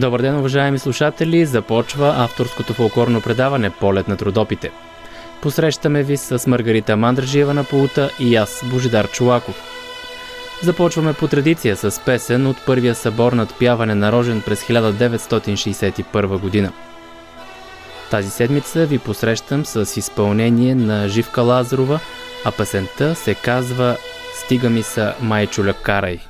Добър ден, уважаеми слушатели! Започва авторското фолклорно предаване Полет на трудопите. Посрещаме ви с Маргарита Мандржиева на полута и аз, Божидар Чулаков. Започваме по традиция с песен от първия събор над пяване на Рожен през 1961 година. Тази седмица ви посрещам с изпълнение на Живка Лазарова, а песента се казва «Стига ми са майчуля карай».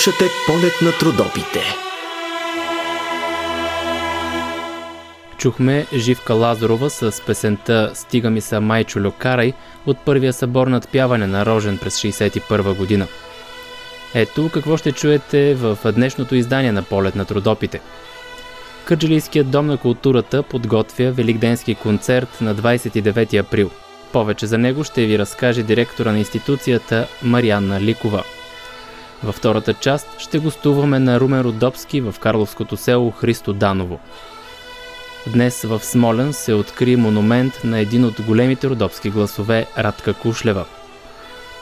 Слушате полет на трудопите. Чухме Живка Лазарова с песента «Стига ми са майчо Люкарай» от първия събор над пяване на Рожен през 1961 година. Ето какво ще чуете в днешното издание на Полет на трудопите. Кърджилийският дом на културата подготвя Великденски концерт на 29 април. Повече за него ще ви разкаже директора на институцията Марианна Ликова – във втората част ще гостуваме на Румен Родопски в Карловското село Христо Даново. Днес в Смолен се откри монумент на един от големите родопски гласове Радка Кушлева.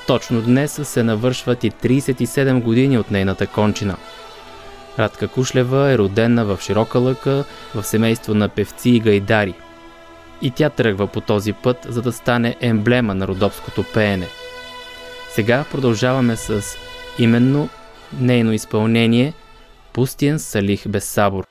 Точно днес се навършват и 37 години от нейната кончина. Радка Кушлева е родена в Широка лъка, в семейство на певци и гайдари. И тя тръгва по този път, за да стане емблема на родопското пеене. Сега продължаваме с именно нейно изпълнение Пустиен Салих без сабор.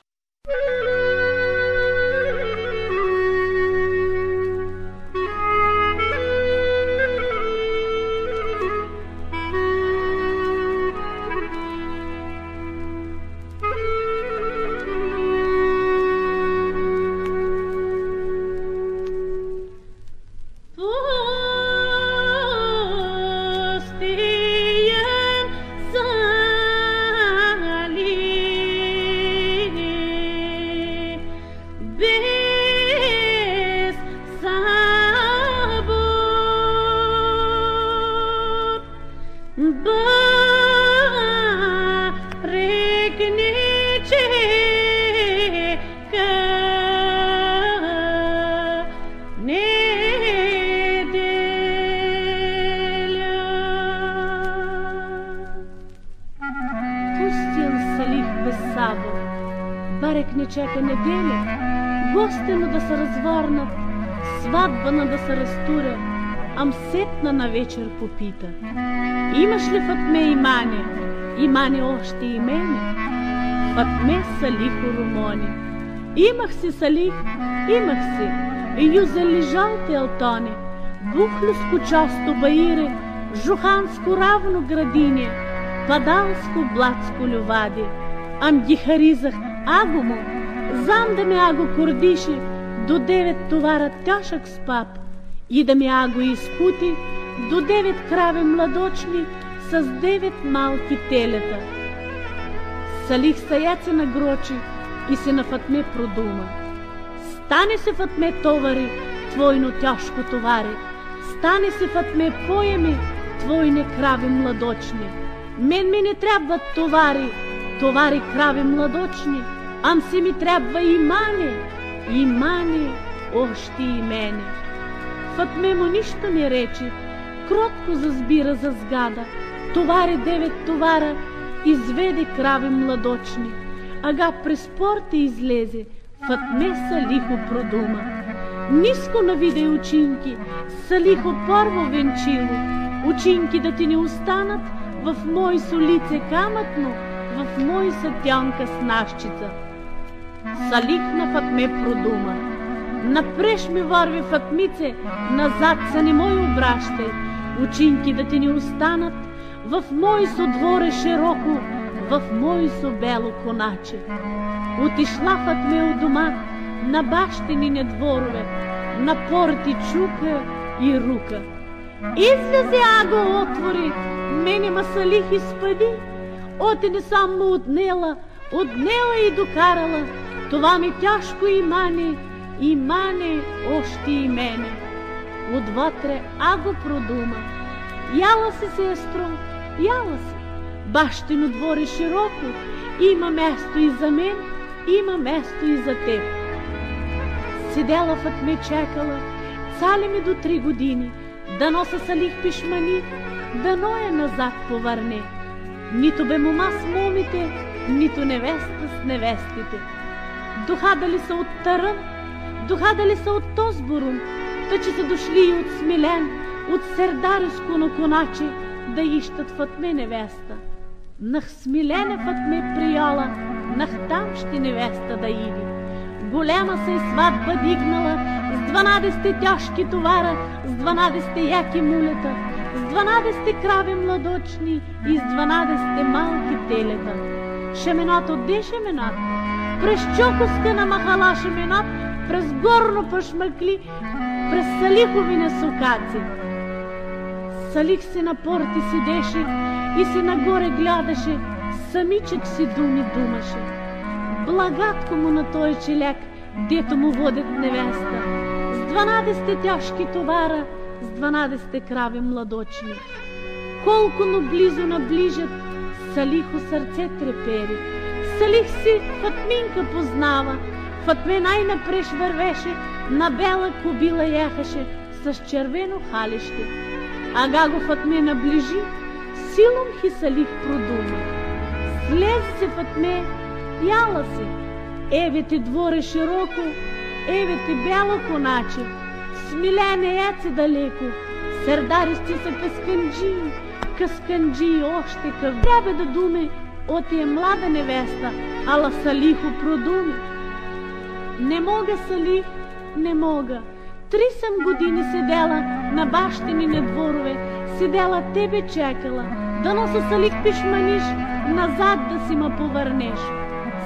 Вечер попита. Имаш ли Фатме имане? Имане още и мене? Фатме салихо румони. Имах си салих, имах си, и залежал те алтони. Бухлюско часто баире, жуханско равно градине, падалско блатско лювади. Ам ги харизах аго му, зам да ме аго кордише, до девет товара тяшък спап и да ме аго изкути до девет крави младочни с девет малки телета. Салих саяце на грочи и се на Фатме продума. Стане се Фатме товари, твойно тяжко товари, стане се Фатме поеми, твойне крави младочни. Мен ми не трябват товари, товари крави младочни, ам си ми трябва и мане, и мане, още и мене. Фатме му нищо не рече, кротко зазбира за сгада, товари девет товара, изведе крави младочни, ага през порта излезе, Фатме лихо продума. Ниско навиде учинки, лихо първо венчило, учинки да ти не останат в мой солице камътно, в мой с нашчица. Салих на Фатме продума. Напреш ми върви Фатмице, назад се не мой обращай, учинки да ти не останат, в мой со дворе широко, в мой со бело коначе. Отишла Фатме у дома, на бащинине дворове, на порти чука и рука. Излезе Аго отвори, мене ма салих изпади, оте не сам му отнела, отнела и докарала, това ми тяжко и мане, и мане още и мене. Отвътре Аго продума. Яла се, сестро, яла се. Бащино дворе широко, има място и за мен, има място и за теб. Седела в ме чекала, цали ми до три години, да носа салих пишмани, да ноя назад повърне. Нито бе мома с момите, нито невеста с невестите. Дохадали са от Тарън, дохадали са от Тозборун, та че са дошли от Смилен, от Сердариско на коначе, да ищат Фатме невеста. Нах Смилене Фатме прияла, нах там ще невеста да иди. Голема се сватба дигнала, с дванадесте тяжки товара, с дванадесте яки мулета, с дванадесте крави младочни и с дванадесте малки телета. Шеменато, де шеменато? През Чокоска на махала шеменат, през горно пашмакли, през салихови на сукаци. Салих се на порти седеше и се нагоре гледаше, самичък си думи думаше. Благатко му на той челяк, дето му водят невеста, с дванадесте тяжки товара, с дванадесте крави младочни. Колко но близо наближат, Салихо сърце трепери. Салих си Фатминка познава, Фатме най-напреш вървеше, на бела кобила яхаше с червено халище. Ага го Фатме наближи, силом Хисалих продума. Слез се Фатме, яла се, еве ти дворе широко, еве ти бяла коначе, смилене яце далеко, сърдаристи са касканджи, касканджи още къв. Трябва да думе, оти е млада невеста, ала Салихо продуми. Не мога, Салих, не мога. Три съм години седела на бащини на дворове, седела тебе чекала, да носа Салих пишманиш, назад да си ма повърнеш.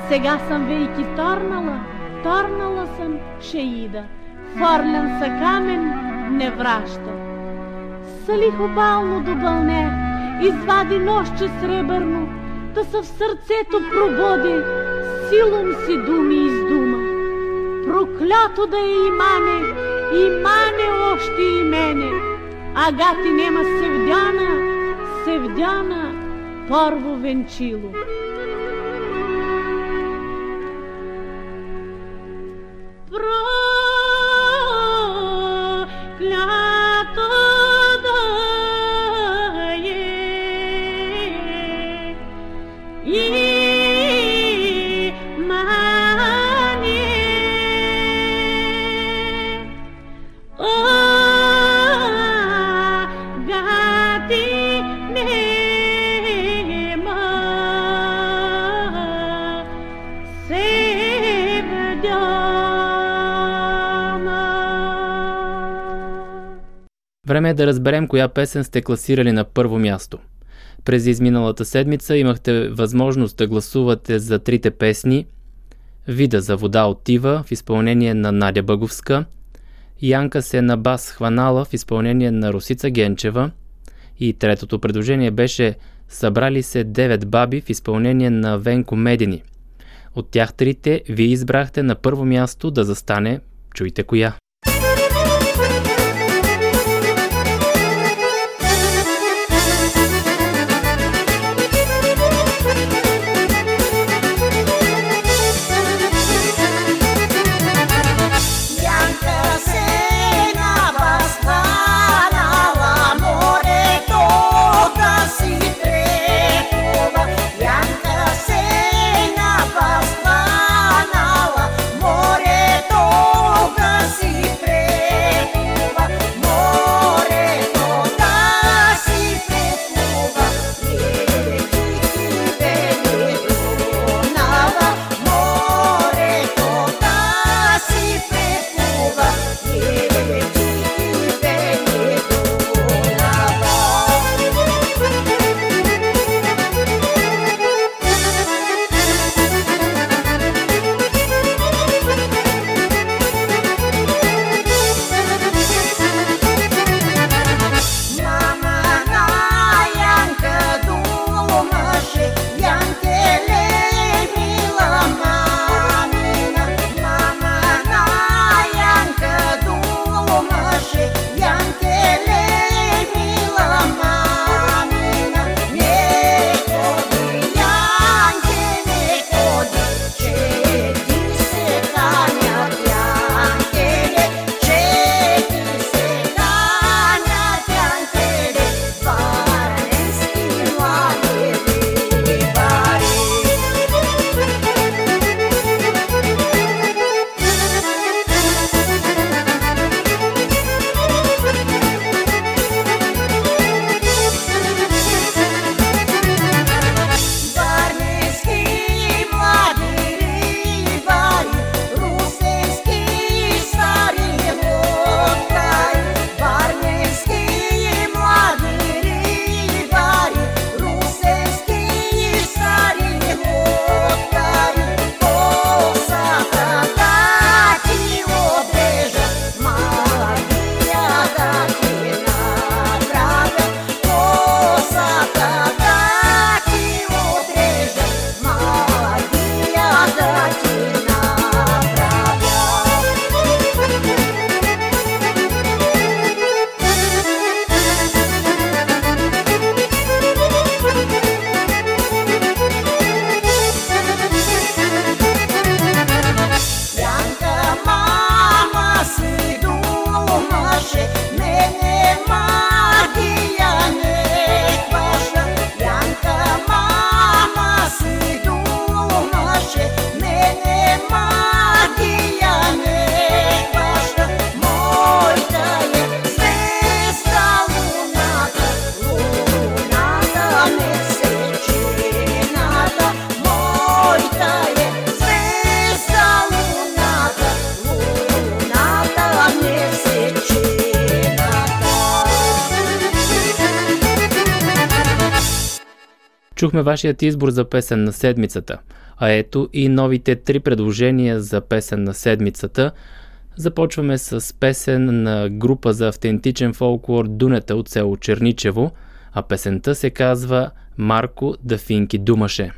Сега съм вейки торнала, торнала съм шеида, форлен са камен, не враща. Салих обално до бълне, извади нощче сребърно, да са в сърцето прободи, силом си думи издума. Проклято да е имане, имане още и мене, ага ти нема севдяна, севдяна, първо венчило. Проклято Време е да разберем коя песен сте класирали на първо място. През изминалата седмица имахте възможност да гласувате за трите песни Вида за вода отива в изпълнение на Надя Бъговска, Янка се на бас хванала в изпълнение на Русица Генчева и третото предложение беше Събрали се девет баби в изпълнение на Венко Медини. От тях трите вие избрахте на първо място да застане, чуйте коя. Чухме вашият избор за песен на седмицата, а ето и новите три предложения за песен на седмицата. Започваме с песен на група за автентичен фолклор Дунета от село Черничево, а песента се казва Марко Дафинки Думаше.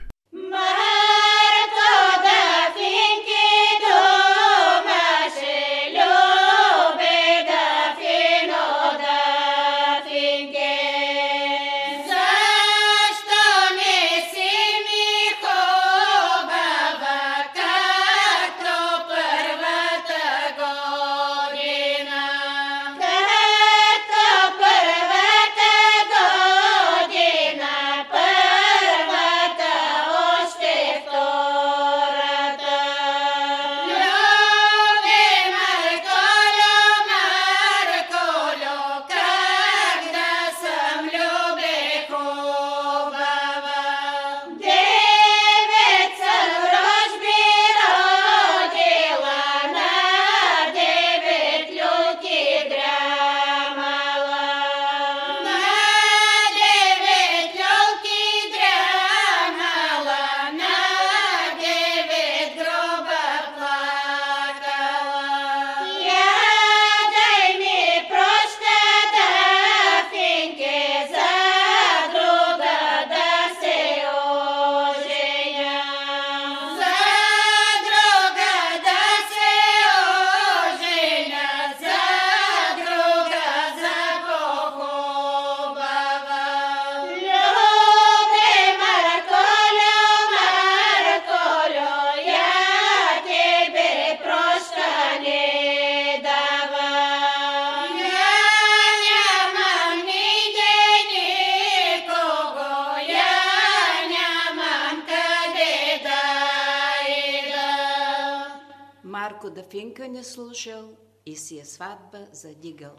Сватба задигал.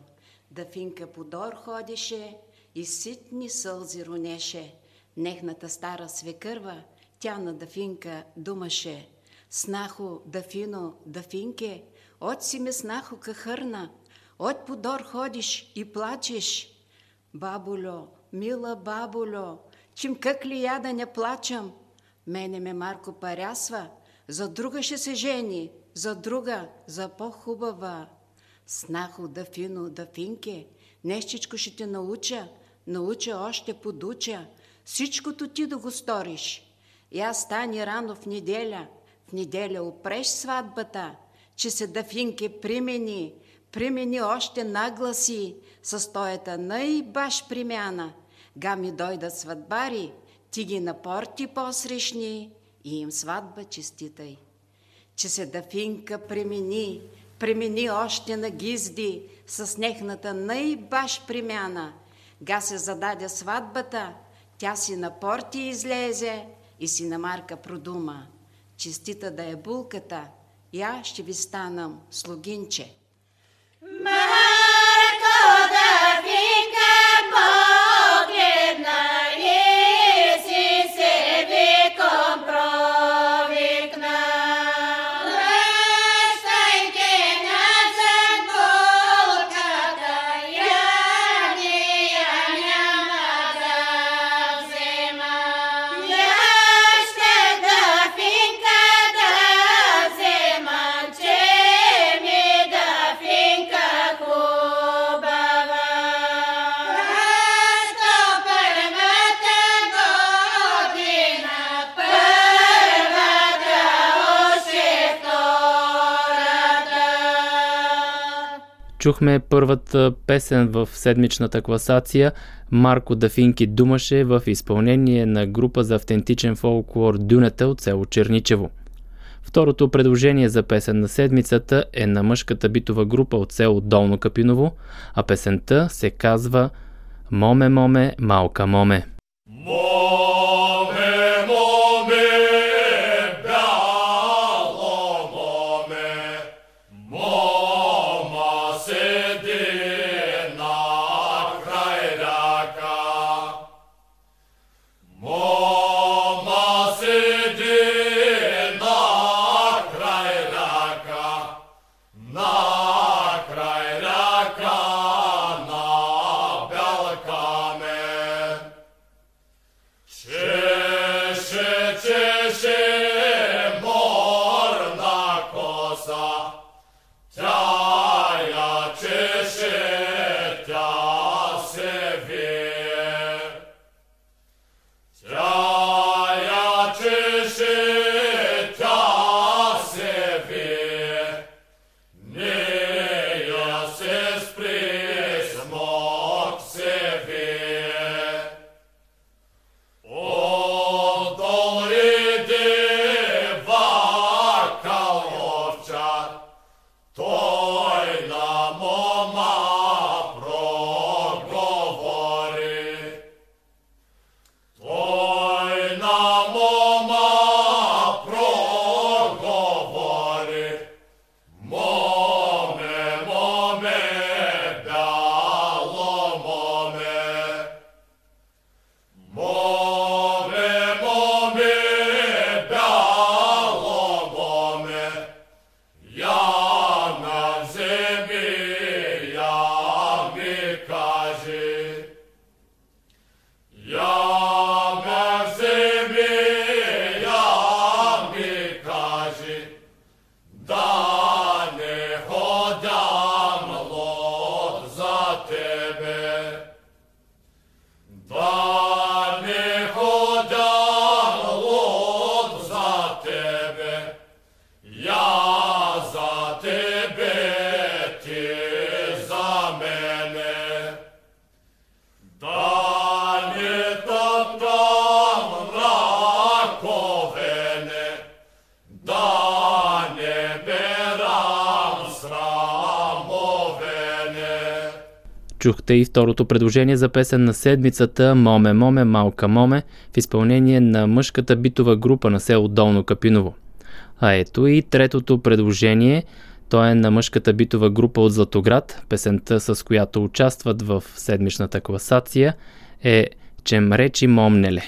Да финка по дор ходеше и ситни сълзи ронеше. Нехната стара свекърва, тя на Дафинка думаше. Снахо, Дафино, Дафинке, от си ме снахо кахърна, от по дор ходиш и плачеш. Бабуло, мила бабуло, чим как ли я да не плачам? Мене ме Марко парясва, за друга ще се жени, за друга, за по-хубава. Снахо, да фино, да финке, нещичко ще те науча, науча още подуча, всичкото ти да го сториш. Я стани рано в неделя, в неделя опреш сватбата, че се да финке примени, примени още нагласи, с тоята най-баш примяна. Га ми дойдат сватбари, ти ги напорти посрещни и им сватба честитай. Че се Дафинка премени, премени още на гизди с нехната най-баш примяна. Га се зададе сватбата, тя си на порти излезе и си на Марка продума. Честита да е булката, я ще ви станам слугинче. Марко да финка Чухме първата песен в седмичната класация Марко Дафинки думаше в изпълнение на група за автентичен фолклор Дюнета от село Черничево. Второто предложение за песен на седмицата е на мъжката битова група от село Долно Капиново, а песента се казва Моме, моме, малка моме. Моме, Чухте и второто предложение за песен на седмицата Моме, моме, малка моме в изпълнение на мъжката битова група на село Долно Капиново. А ето и третото предложение. То е на мъжката битова група от Златоград. Песента, с която участват в седмичната класация е Чем речи момнеле.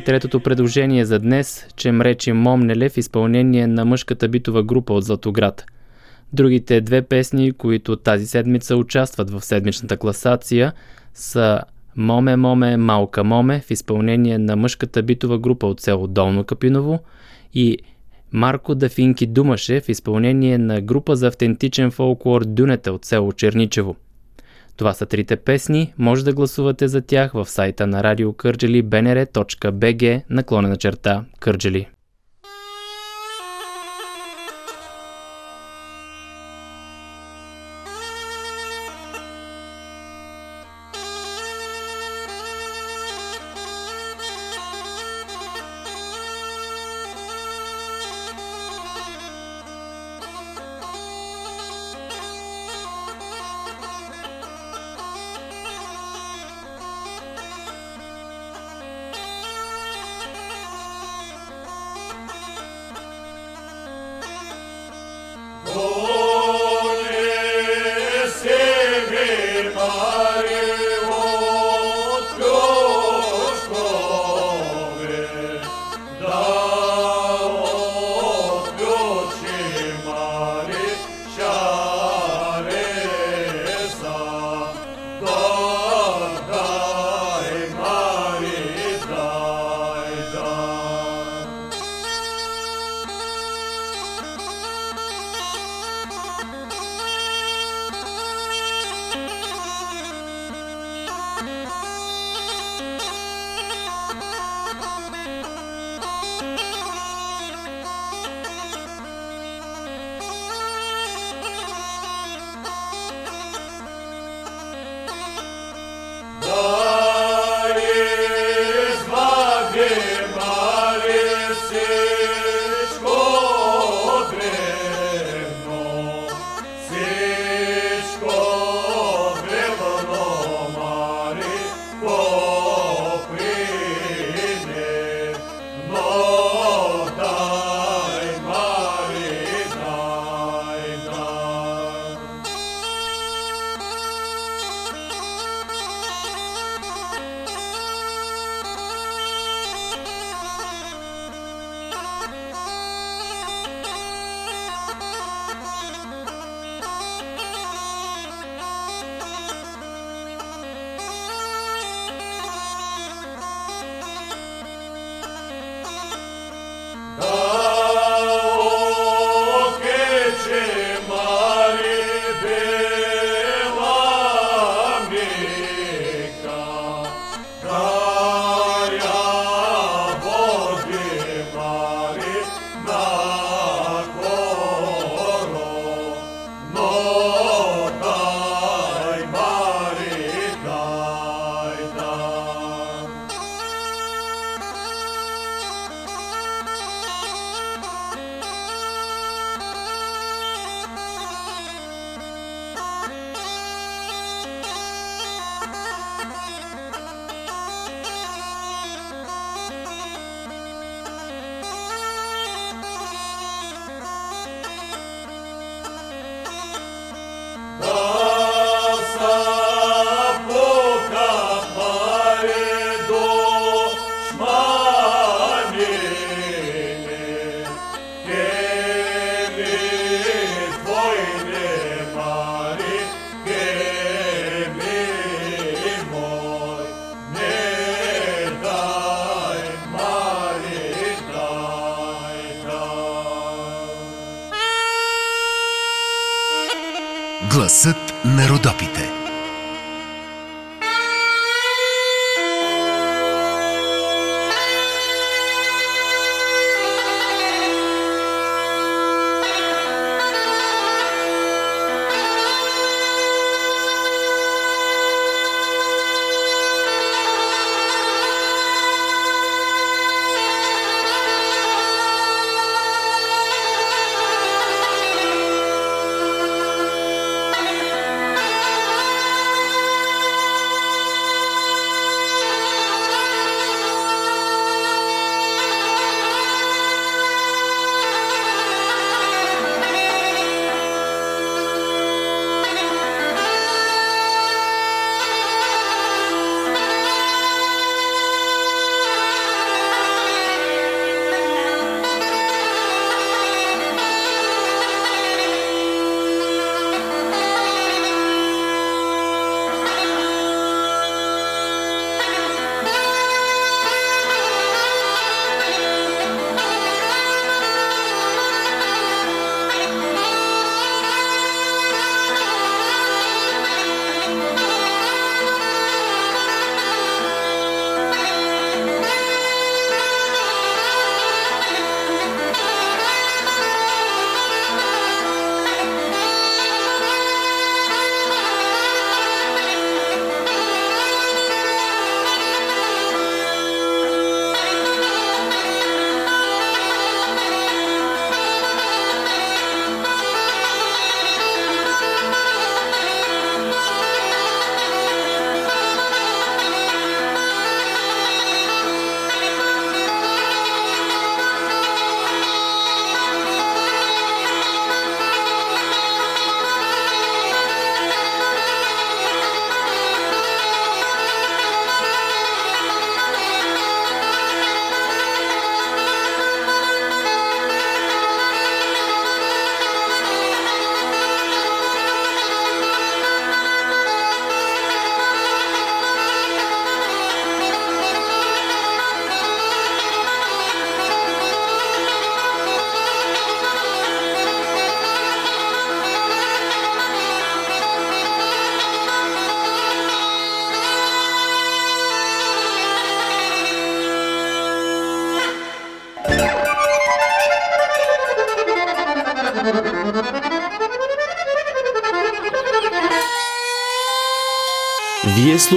103-то предложение за днес, че мречи Момнеле в изпълнение на мъжката битова група от Златоград. Другите две песни, които тази седмица участват в седмичната класация, са Моме, моме, малка моме в изпълнение на мъжката битова група от село Долно Капиново и Марко Дафинки Думаше в изпълнение на група за автентичен фолклор Дюнета от село Черничево. Това са трите песни, може да гласувате за тях в сайта на радио Кърджели bnr.bg наклонена черта Кърджели. На Родопите.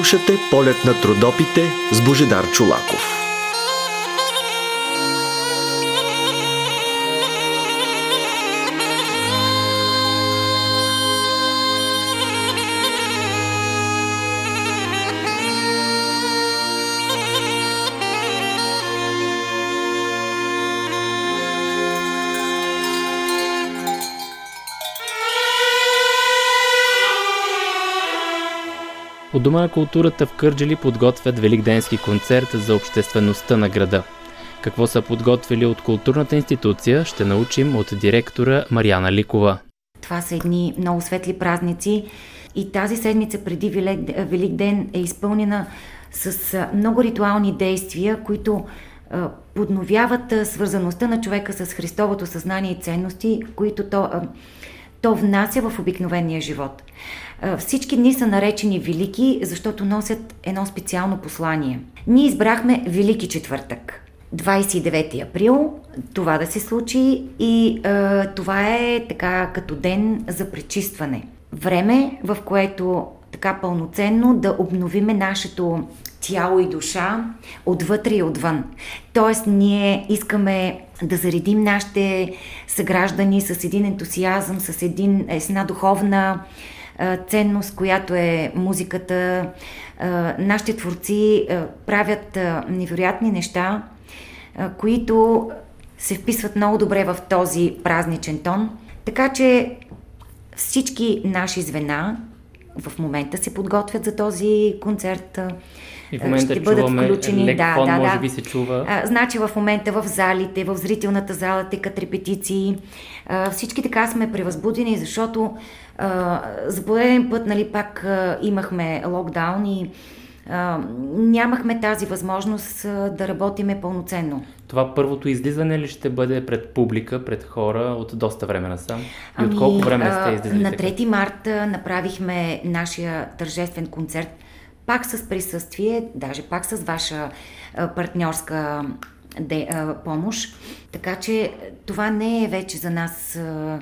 Слушате полет на трудопите с Божидар Чулаков. От Дома на културата в Кърджали подготвят великденски концерт за обществеността на града. Какво са подготвили от културната институция, ще научим от директора Марияна Ликова. Това са едни много светли празници и тази седмица преди Велик ден е изпълнена с много ритуални действия, които подновяват свързаността на човека с Христовото съзнание и ценности, които то, то внася в обикновения живот. Всички дни са наречени велики, защото носят едно специално послание. Ние избрахме Велики четвъртък. 29 април това да се случи и е, това е така като ден за пречистване. Време, в което така пълноценно да обновиме нашето тяло и душа отвътре и отвън. Тоест, ние искаме да заредим нашите съграждани с един ентусиазъм, с, един, с една духовна ценност, която е музиката. Нашите творци правят невероятни неща, които се вписват много добре в този празничен тон. Така че всички наши звена в момента се подготвят за този концерт. И в момента ще бъдат включени. Лек да, фон, да, може да. би се чува. А, значи в момента в залите, в зрителната зала текат репетиции. А, всички така сме превъзбудени, защото а, за пореден път нали, пак а, имахме локдаун и а, нямахме тази възможност а, да работиме пълноценно. Това първото излизане ли ще бъде пред публика, пред хора от доста време насам? И Ами, от колко време сте излизали? На така? 3 марта направихме нашия тържествен концерт, пак с присъствие, даже пак с ваша партньорска де, а, помощ. Така че това не е вече за нас а, а,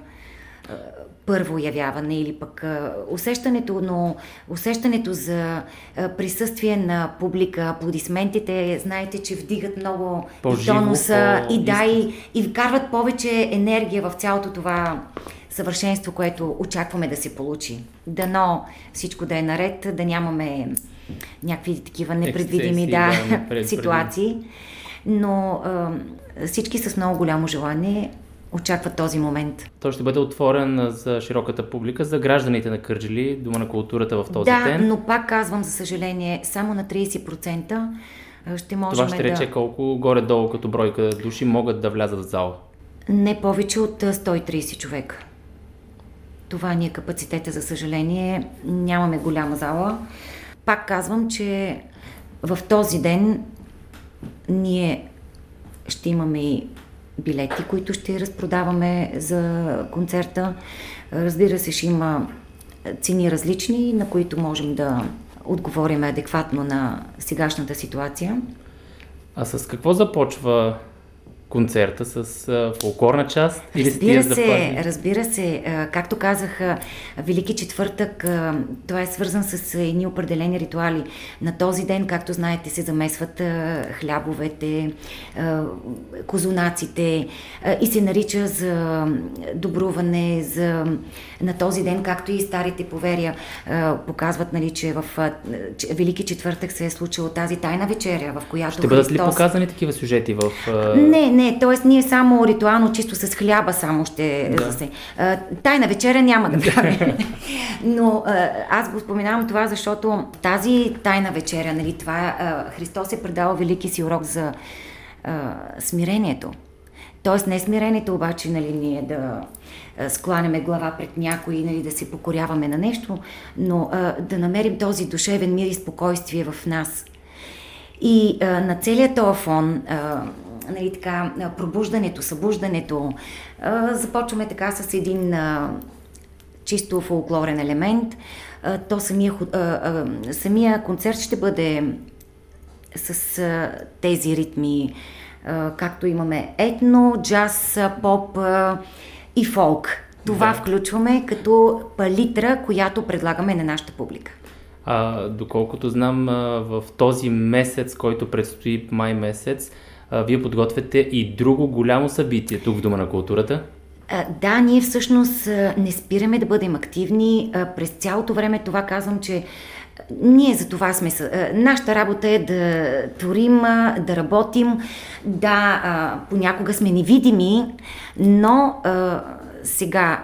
първо явяване или пък а, усещането, но усещането за а, присъствие на публика, аплодисментите, знаете, че вдигат много и По-живо, тонуса и да, и, и вкарват повече енергия в цялото това съвършенство, което очакваме да се получи. Дано всичко да е наред, да нямаме някакви такива непредвидими Ексцесии, да, да, ситуации. Но а, всички с много голямо желание очакват този момент. Той ще бъде отворен за широката публика, за гражданите на Кърджили, Дома на културата в този да, ден. но пак казвам, за съжаление, само на 30% ще можем Това ще да... рече колко горе-долу като бройка души могат да влязат в зала. Не повече от а, 130 човека. Това ни е капацитета, за съжаление. Нямаме голяма зала. Пак казвам, че в този ден ние ще имаме и билети, които ще разпродаваме за концерта. Разбира се, ще има цени различни, на които можем да отговорим адекватно на сегашната ситуация. А с какво започва концерта? С а, фолклорна част? Или Разбира се, запазни? разбира се. А, Както казах, а, Велики четвъртък, а, това е свързан с едни определени ритуали. На този ден, както знаете, се замесват а, хлябовете, а, козунаците а, и се нарича за добруване, за на този ден, както и старите поверия а, показват, нали, че в а, че Велики четвъртък се е случила тази тайна вечеря, в която Ще бъдат ли Христос... показани такива сюжети в... а, Не, не, т.е. ние само ритуално, чисто с хляба само ще Да. се. А, тайна вечеря няма да правим. Но а, аз го споменавам това, защото тази тайна вечеря, нали, това а, Христос е предал велики си урок за а, смирението. Тоест не смирението обаче, нали, ние да скланяме глава пред някой, нали, да се покоряваме на нещо, но а, да намерим този душевен мир и спокойствие в нас. И а, на целият този фон, а, нали, така, пробуждането, събуждането, започваме така с един чисто фолклорен елемент. То самия, самия концерт ще бъде с тези ритми, както имаме етно, джаз, поп и фолк. Това Да. включваме като палитра, която предлагаме на нашата публика. А, доколкото знам, в този месец, който предстои май месец, вие подготвяте и друго голямо събитие тук в Дома на културата. Да, ние всъщност не спираме да бъдем активни. През цялото време това казвам, че ние за това сме. Нашата работа е да творим, да работим. Да, понякога сме невидими, но сега,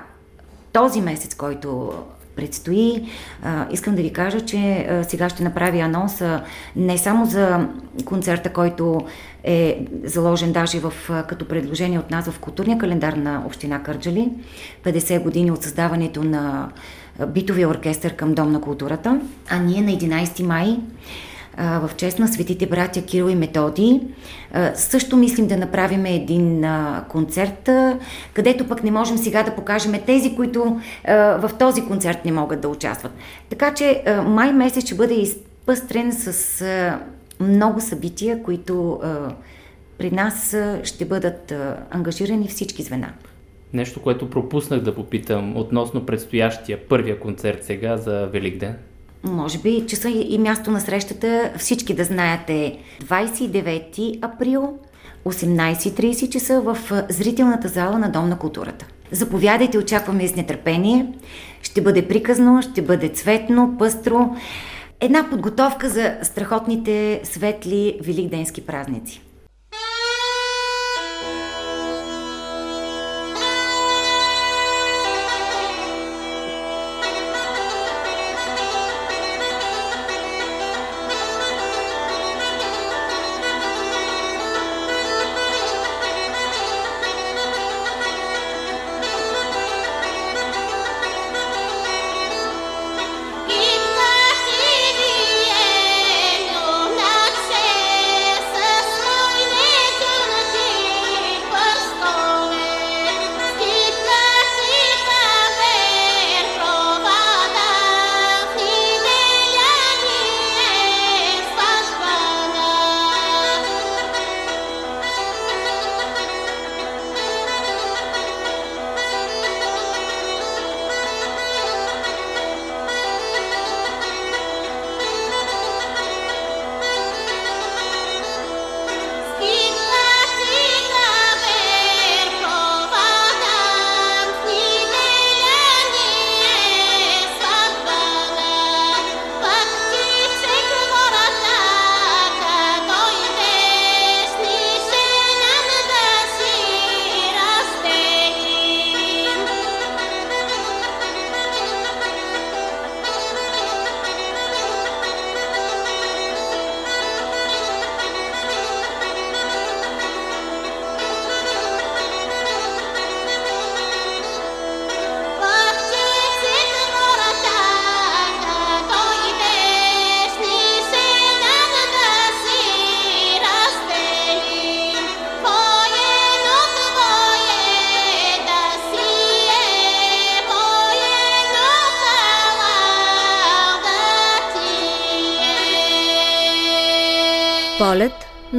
този месец, който предстои. А, искам да ви кажа, че а, сега ще направя анонса не само за концерта, който е заложен даже в, като предложение от нас в културния календар на Община Кърджали. 50 години от създаването на битовия оркестър към Дом на културата. А ние на 11 май а, в чест на светите братя Кирил и Методи. А, Също мислим да направим един а, концерт, а, където пък не можем сега да покажем тези, които а, в този концерт не могат да участват. Така че а, май месец ще бъде изпъстрен с а, много събития, които а, при нас а, ще бъдат а, ангажирани всички звена. Нещо, което пропуснах да попитам относно предстоящия първия концерт сега за Великден. Може би часа и място на срещата всички да знаете 29 април 18.30 часа в зрителната зала на Дом на културата. Заповядайте, очакваме с нетърпение. Ще бъде приказно, ще бъде цветно, пъстро. Една подготовка за страхотните светли великденски празници.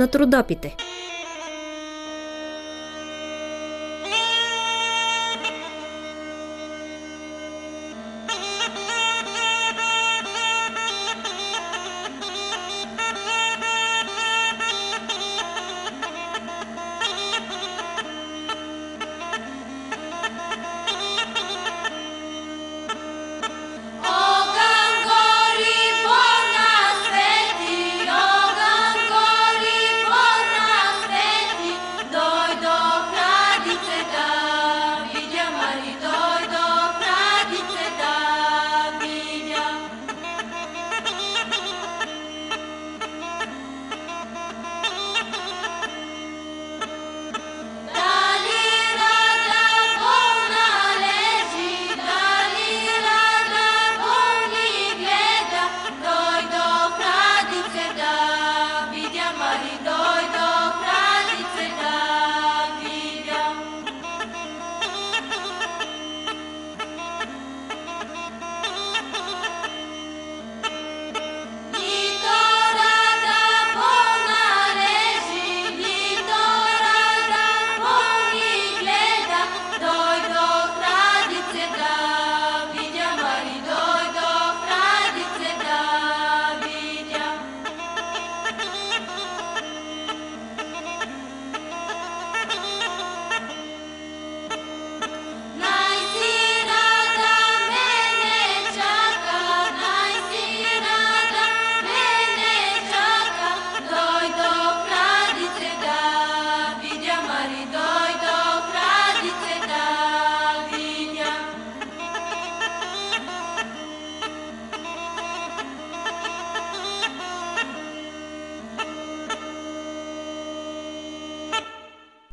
на трудопите.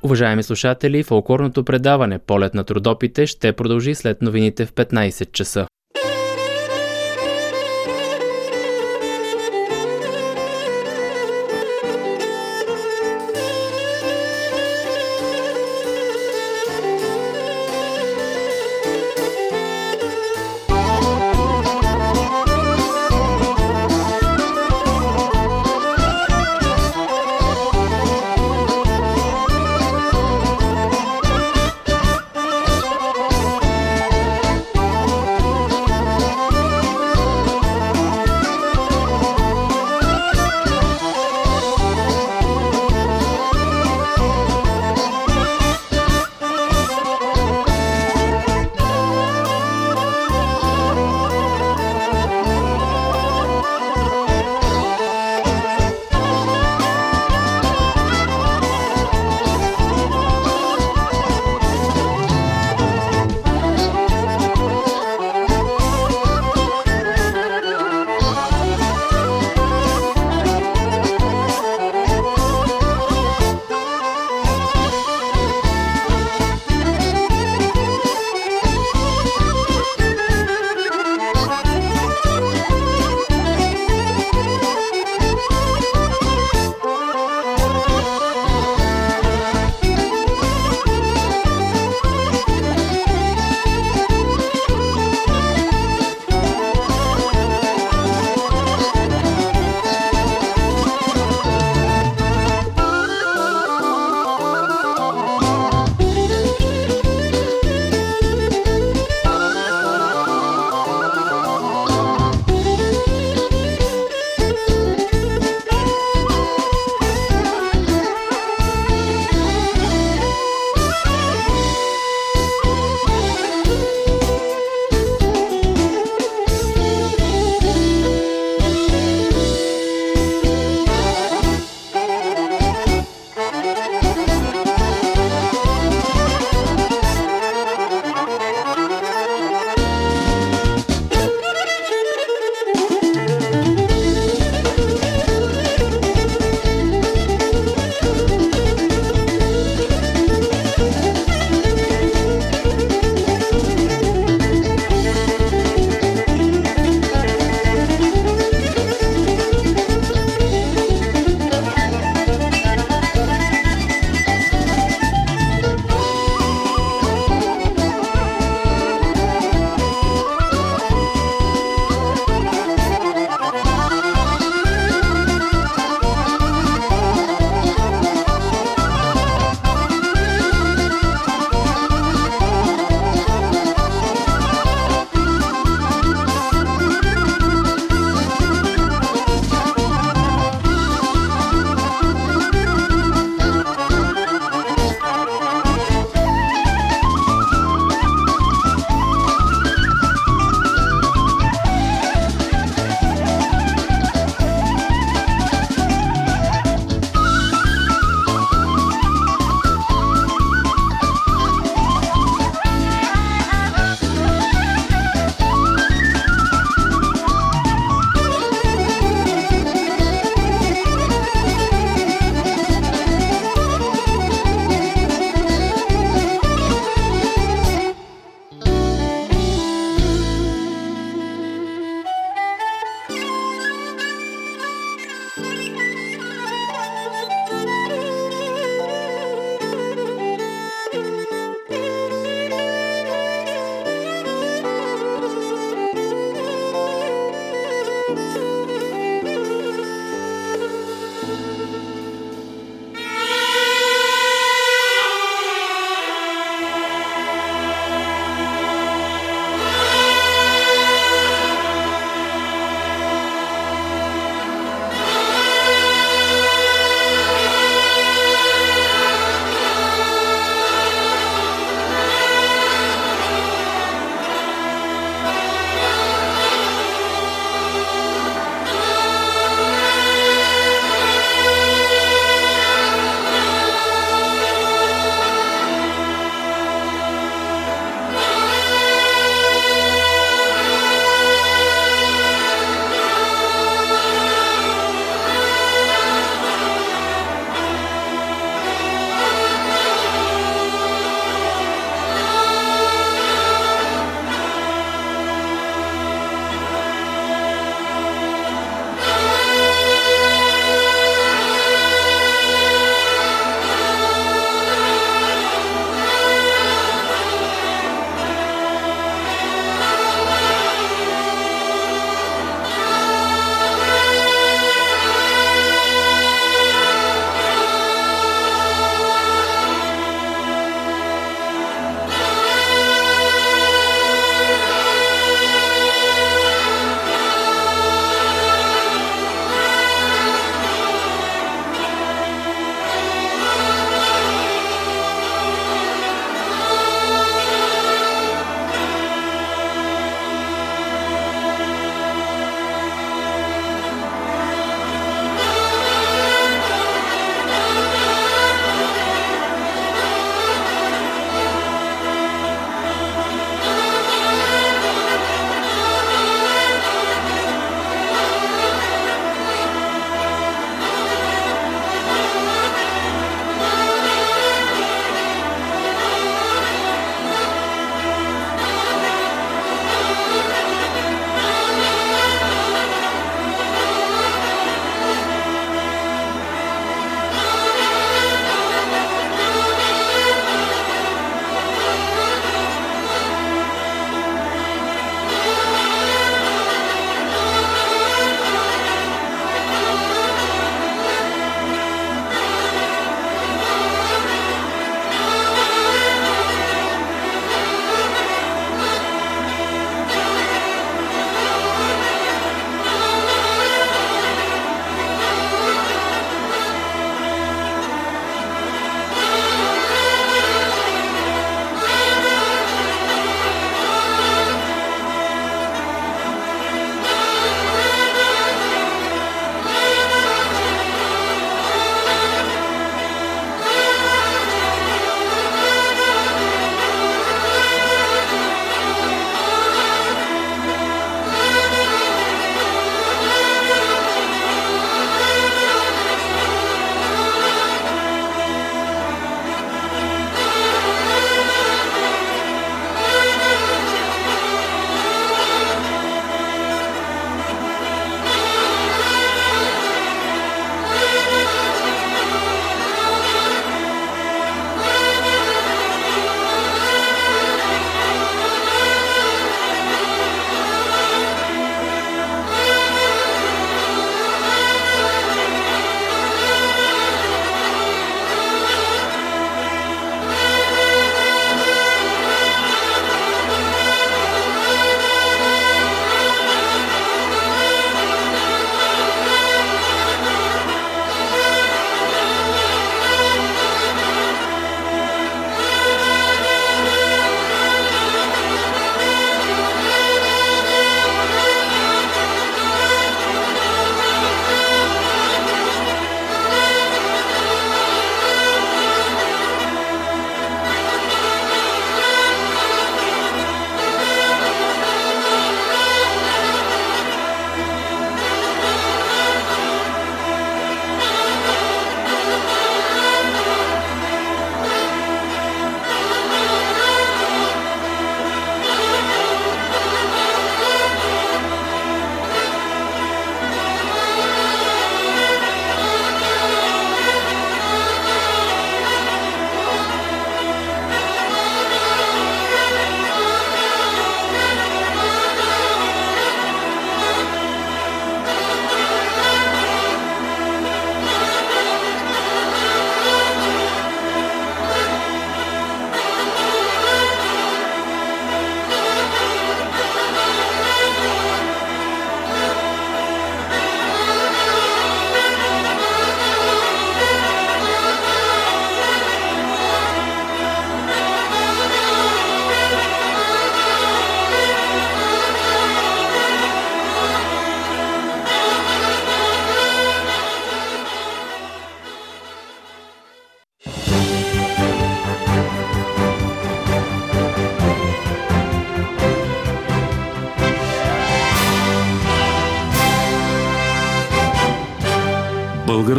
Уважаеми слушатели, фолклорното предаване Полет на трудопите ще продължи след новините в 15 часа.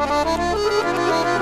Música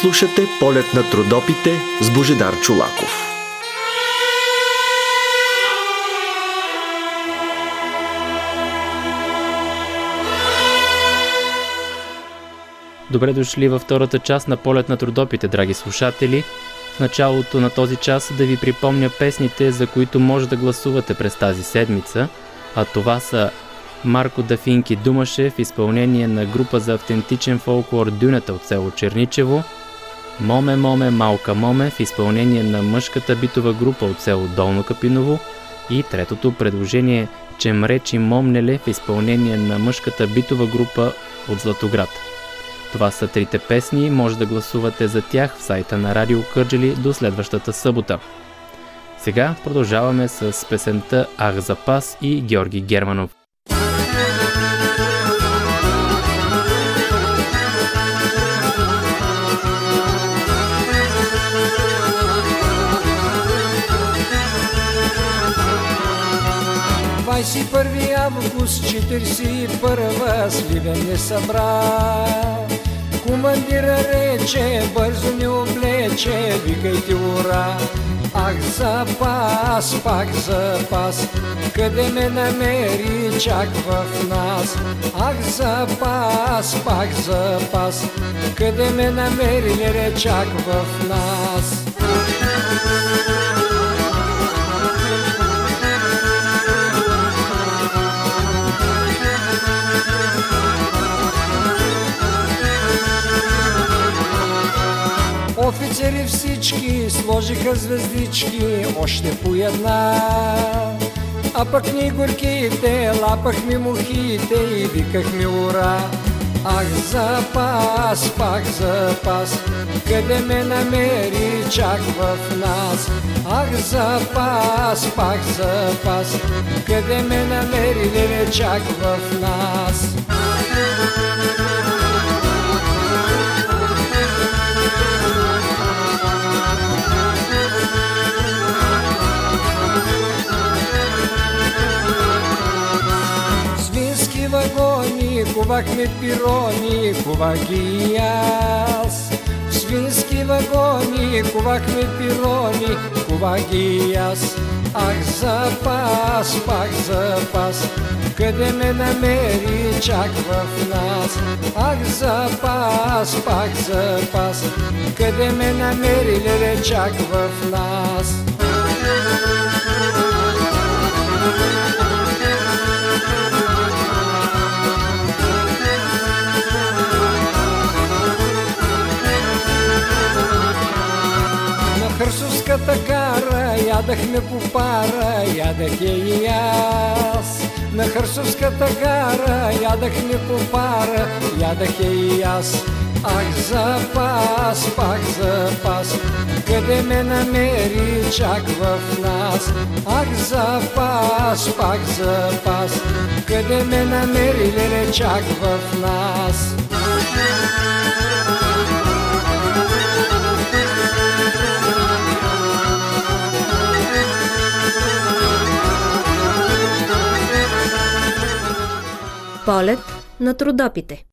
слушате полет на трудопите с Божедар Чулаков. Добре дошли във втората част на полет на трудопите, драги слушатели. В началото на този час да ви припомня песните, за които може да гласувате през тази седмица, а това са Марко Дафинки Думаше в изпълнение на група за автентичен фолклор Дюнета от село Черничево, Моме Моме Малка Моме в изпълнение на мъжката битова група от село Долно Капиново и третото предложение Чемречи Момнеле в изпълнение на мъжката битова група от Златоград. Това са трите песни, може да гласувате за тях в сайта на Радио Кърджели до следващата събота. Сега продължаваме с песента Ах запас и Георги Германов. Август 41 Сливен не събра. Командира рече, бързо ни облече, викайте ура. Ах запас, пак запас, къде ме намери чак в нас. Ах запас, пак запас, къде ме намери чак в нас Офицери всички сложиха звездички, още по една. А пък ние горките лапахме мухите и викахме ура. Ах, запас, пак запас, къде ме намери чак в нас. Ах, запас, пак запас, къде ме намери не чак в нас. Вагони, кувахме пирони, кувах ги и аз. В свински вагони, кувахме пирони, кувах ги и аз. Ах, запас, пак запас, къде ме намери чак в нас. Ах, запас, пак запас, къде ме намери леле чак в нас. На Гара ядахме по пара, ядах я и аз. На Хърсовската гара ядахме по пара, ядах я и аз. Ах, запас, пак запас, къде ме намери чак в нас. Ах, запас, пак запас, къде ме намери леле чак в нас. Полет на трудопите.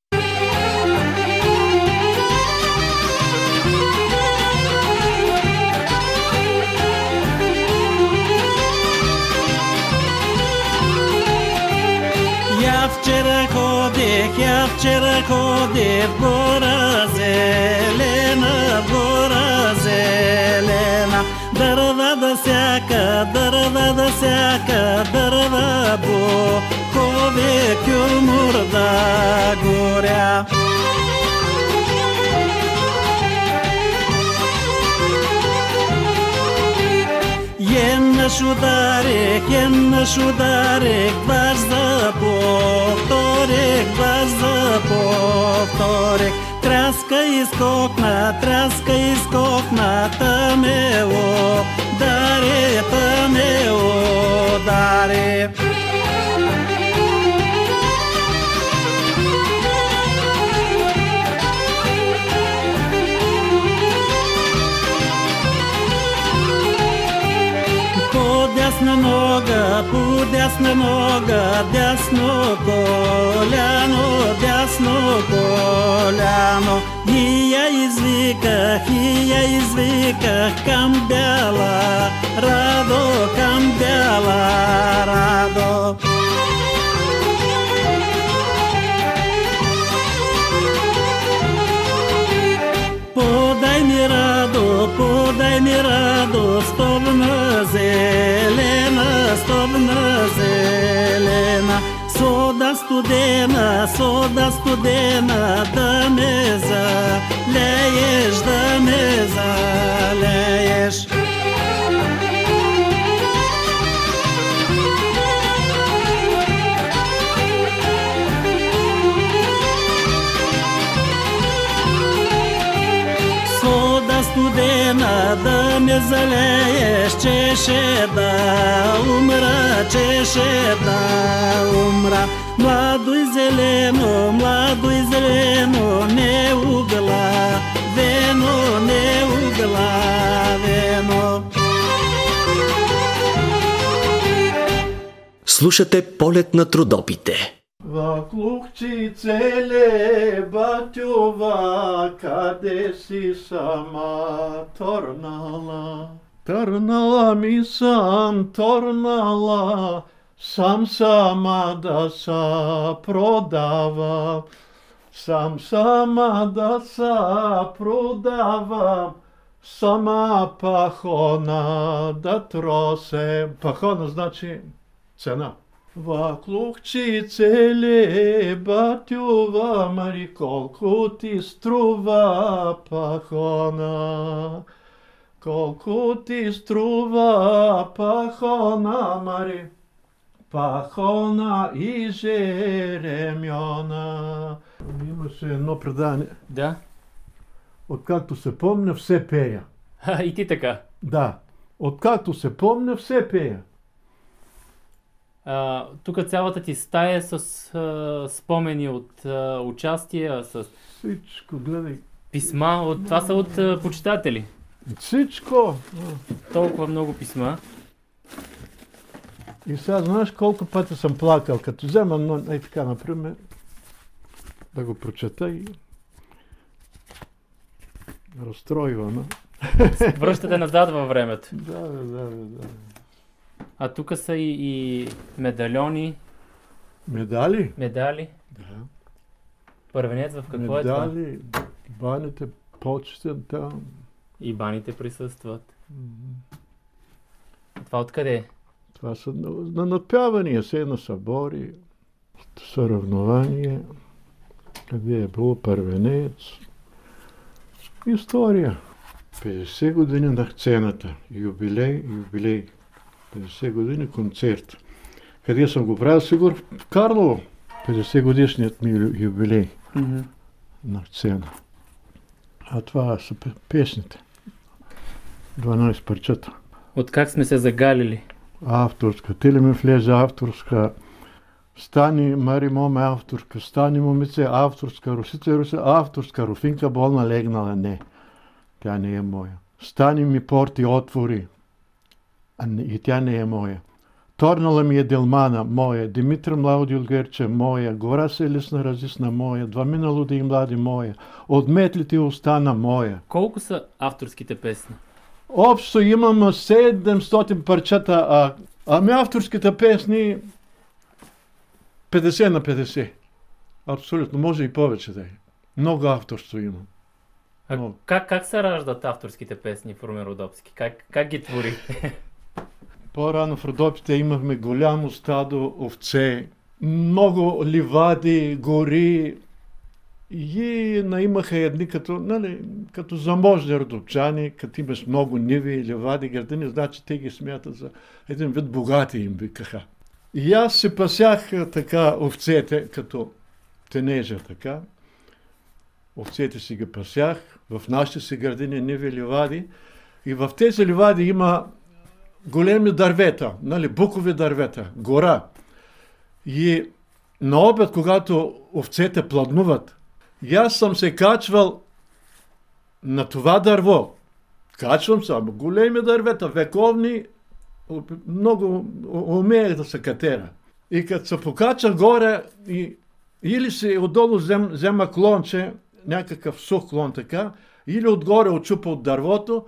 Я вчера ходех, я вчера ходех в гора зелена, гора зелена. Дърва да сяка, дърва да сяка, дърва бо, да горя. Єннаш ударик, єннаш ударик, дваж за повторик, дваж за повторик. Тряска и скокна, тряска и скокна, тъмело, даре, тъмело, даре. Нога, по дясна нога, дясно коляно, дясно коляно. И я извиках, и я извиках към бяла радо, към бяла радо. Подай ми радо, подай ми радо, стовна зелена, стовна зелена. Сода студена, сода студена, да ме залееш, да да ме залееш, чеше да умра, чеше да умра. Младо и зелено, младо и зелено, не угла, вено, не угла, вено. Слушате полет на трудопите. Ваклукчи целе батюва, къде си сама торнала? Търнала ми съм, торнала, сам сама да са продава. Сам сама да са продава, сама пахона да тросе. Пахона значи цена. Ваклукчи целе батюва, мари колко ти струва пахона. Колко ти струва пахона, мари, пахона и жеремьона. Имаше едно предание. Да. Откакто се помня, все пея. Ха, и ти така. Да. Откакто се помня, все пея. Тук цялата ти стая е с а, спомени от а, участия, с Всичко, гледай. писма. От, това са от а, почитатели. Всичко. Толкова много писма. И сега знаеш колко пъти съм плакал, като взема, но, ей така, например, да го прочета и разстройва, но... Връщате назад във времето. Да, да, да, да. А тук са и, и медальони. Медали? Медали. Да. Първенец в какво е това? Медали, баните, почетен там. И баните присъстват. Това откъде е? Това са на, на надпявания, се на събори, съревнование, къде е било първенец. История. 50 години на сцената. Юбилей, юбилей. 50 години концерт. Къде съм го правил? Сигур в Карлово. 50 годишният ми юбилей Мгм. на сцена. А това са пе- песните. 12 парчета. От как сме се загалили? Авторска. Ти ли ми влезе авторска? Стани, Мари Моме авторска. Стани, момице авторска. Русица Руси авторска. Руфинка болна легнала. Не. Тя не е моя. Стани ми порти отвори. А и тя не е моя. Торнала ми е Делмана, моя. Димитър Млауди от Гърча, моя. Гора се лесна разисна, моя. Два миналоди и млади, моя. От метлите остана, моя. Колко са авторските песни? Общо имам 700 парчета, а, ами авторските песни 50 на 50. Абсолютно, може и повече да е. Много авторство имам. А как, как се раждат авторските песни в Румен Родопски? Как, как ги твори? По-рано в Родопите имахме голямо стадо овце, много ливади, гори и наимаха едни като, нали, като заможни родопчани, като имаш много ниви, ливади, градини, значи те ги смятат за един вид богати им викаха. И аз се пасях така овцете, като тенежа така. Овцете си ги пасях в нашите си градини, ниви, ливади. И в тези ливади има големи дървета, нали, букови дървета, гора. И на обед, когато овцете пладнуват, аз съм се качвал на това дърво. Качвам се, ама големи дървета, вековни, много умеех да се катера. И като се покача горе, и, или си отдолу взем, взема клонче, някакъв сух клон така, или отгоре очупа от дървото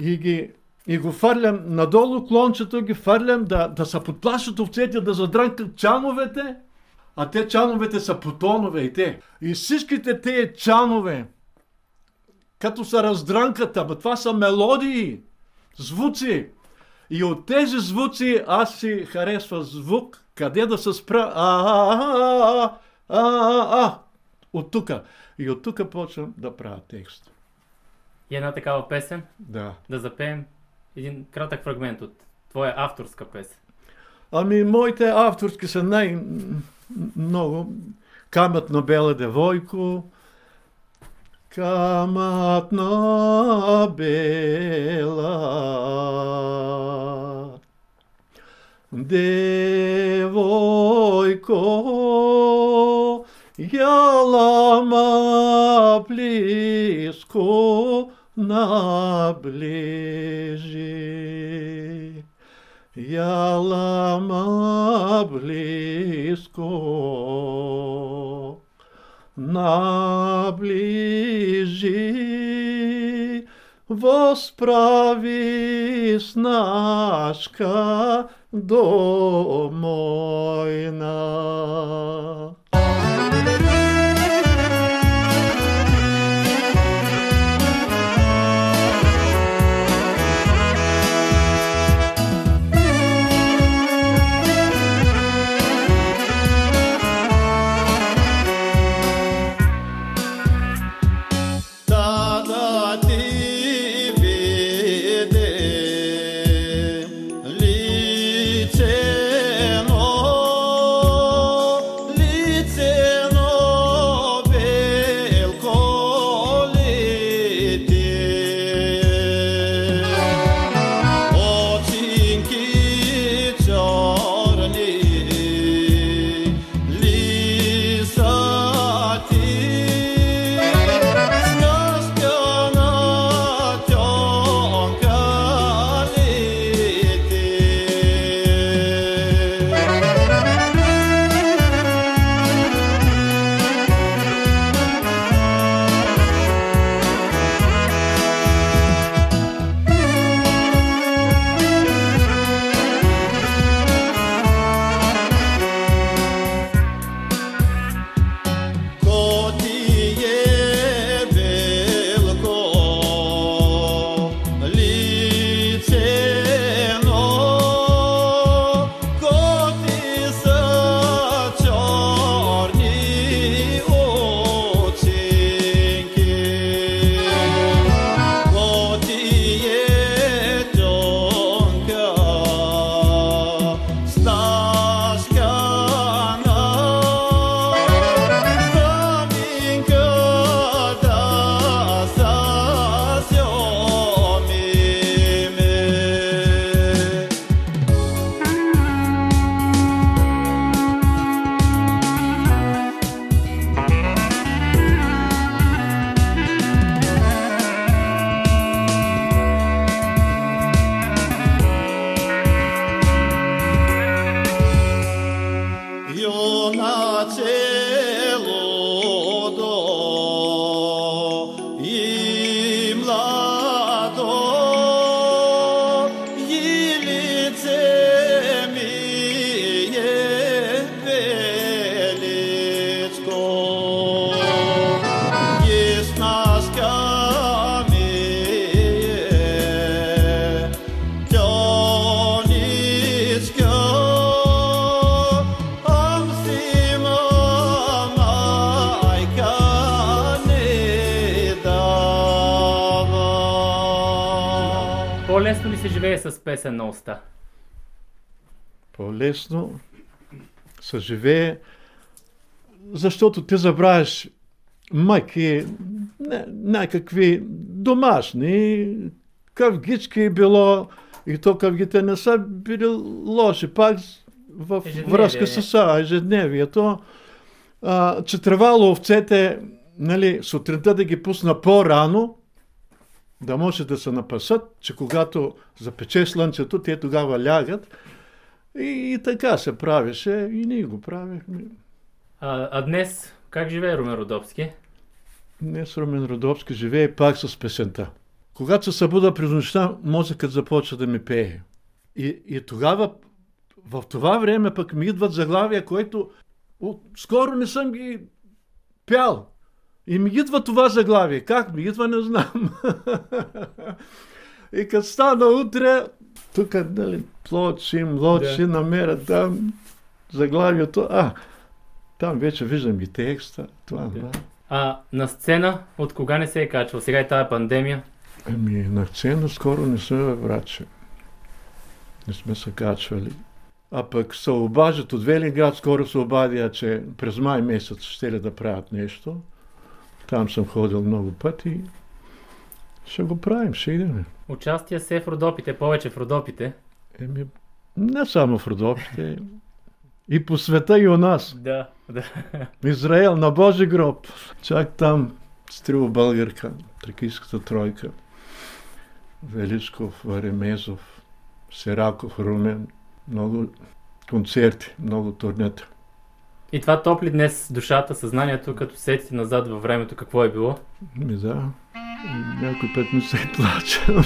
и, ги, и го фърлям надолу клончето, ги фърлям да, да се подплашат овцете, да задрънкат чановете, а те чановете са потонове и те. И всичките тези чанове, като са раздрънкат, ама това са мелодии, звуци. И от тези звуци аз си харесва звук, къде да се спра. А, а, а, а, а, а, от тук. И от тук почвам да правя текст. И една такава песен? Да. Да запеем един кратък фрагмент от твоя авторска песен. Ами, моите авторски са най-много. Камът на бела девойко. Камът на бела девойко. Ялама близко наближи. Ялама близко наближи. Възправи снашка до песен на уста? По-лесно се живее, защото ти забравяш не, някакви домашни, къвгички било, и то къвгите не са били лоши, пак в връзка с ежедневието, а, че трябвало овцете нали, сутринта да ги пусна по-рано, да може да се напасат, че когато запече слънцето, те тогава лягат. И, и така се правеше, и ние го правихме. А, а днес как живее Румен Родопски? Днес Румен Родопски живее пак с песента. Когато се събуда през нощта, мозъкът започва да ми пее. И, и тогава, в това време пък ми идват заглавия, които от, скоро не съм ги пял. И ми идва това заглавие. Как ми идва, не знам. и като стана утре, тук, нали, плочи, млочи, да. намеря там заглавието. А, там вече виждам и текста. Това, да. А на сцена от кога не се е качвал? Сега е тази пандемия. Ами, на сцена скоро не сме враче. Не сме се качвали. А пък се обажат от Велинград, скоро се обадя, че през май месец ще ли да правят нещо. Там съм ходил много пъти. Ще го правим, ще идем. Участие се в Родопите, повече в Родопите. Еми, не само в Родопите, и по света, и у нас. Да, да. Израел на Божи гроб. Чак там стрива българка, тракийската тройка. Величков, Варемезов, Сераков, Румен. Много концерти, много турнета. И това топли днес душата, съзнанието, като сетите назад във времето какво е било. Ми да, някой път ми се е плачел.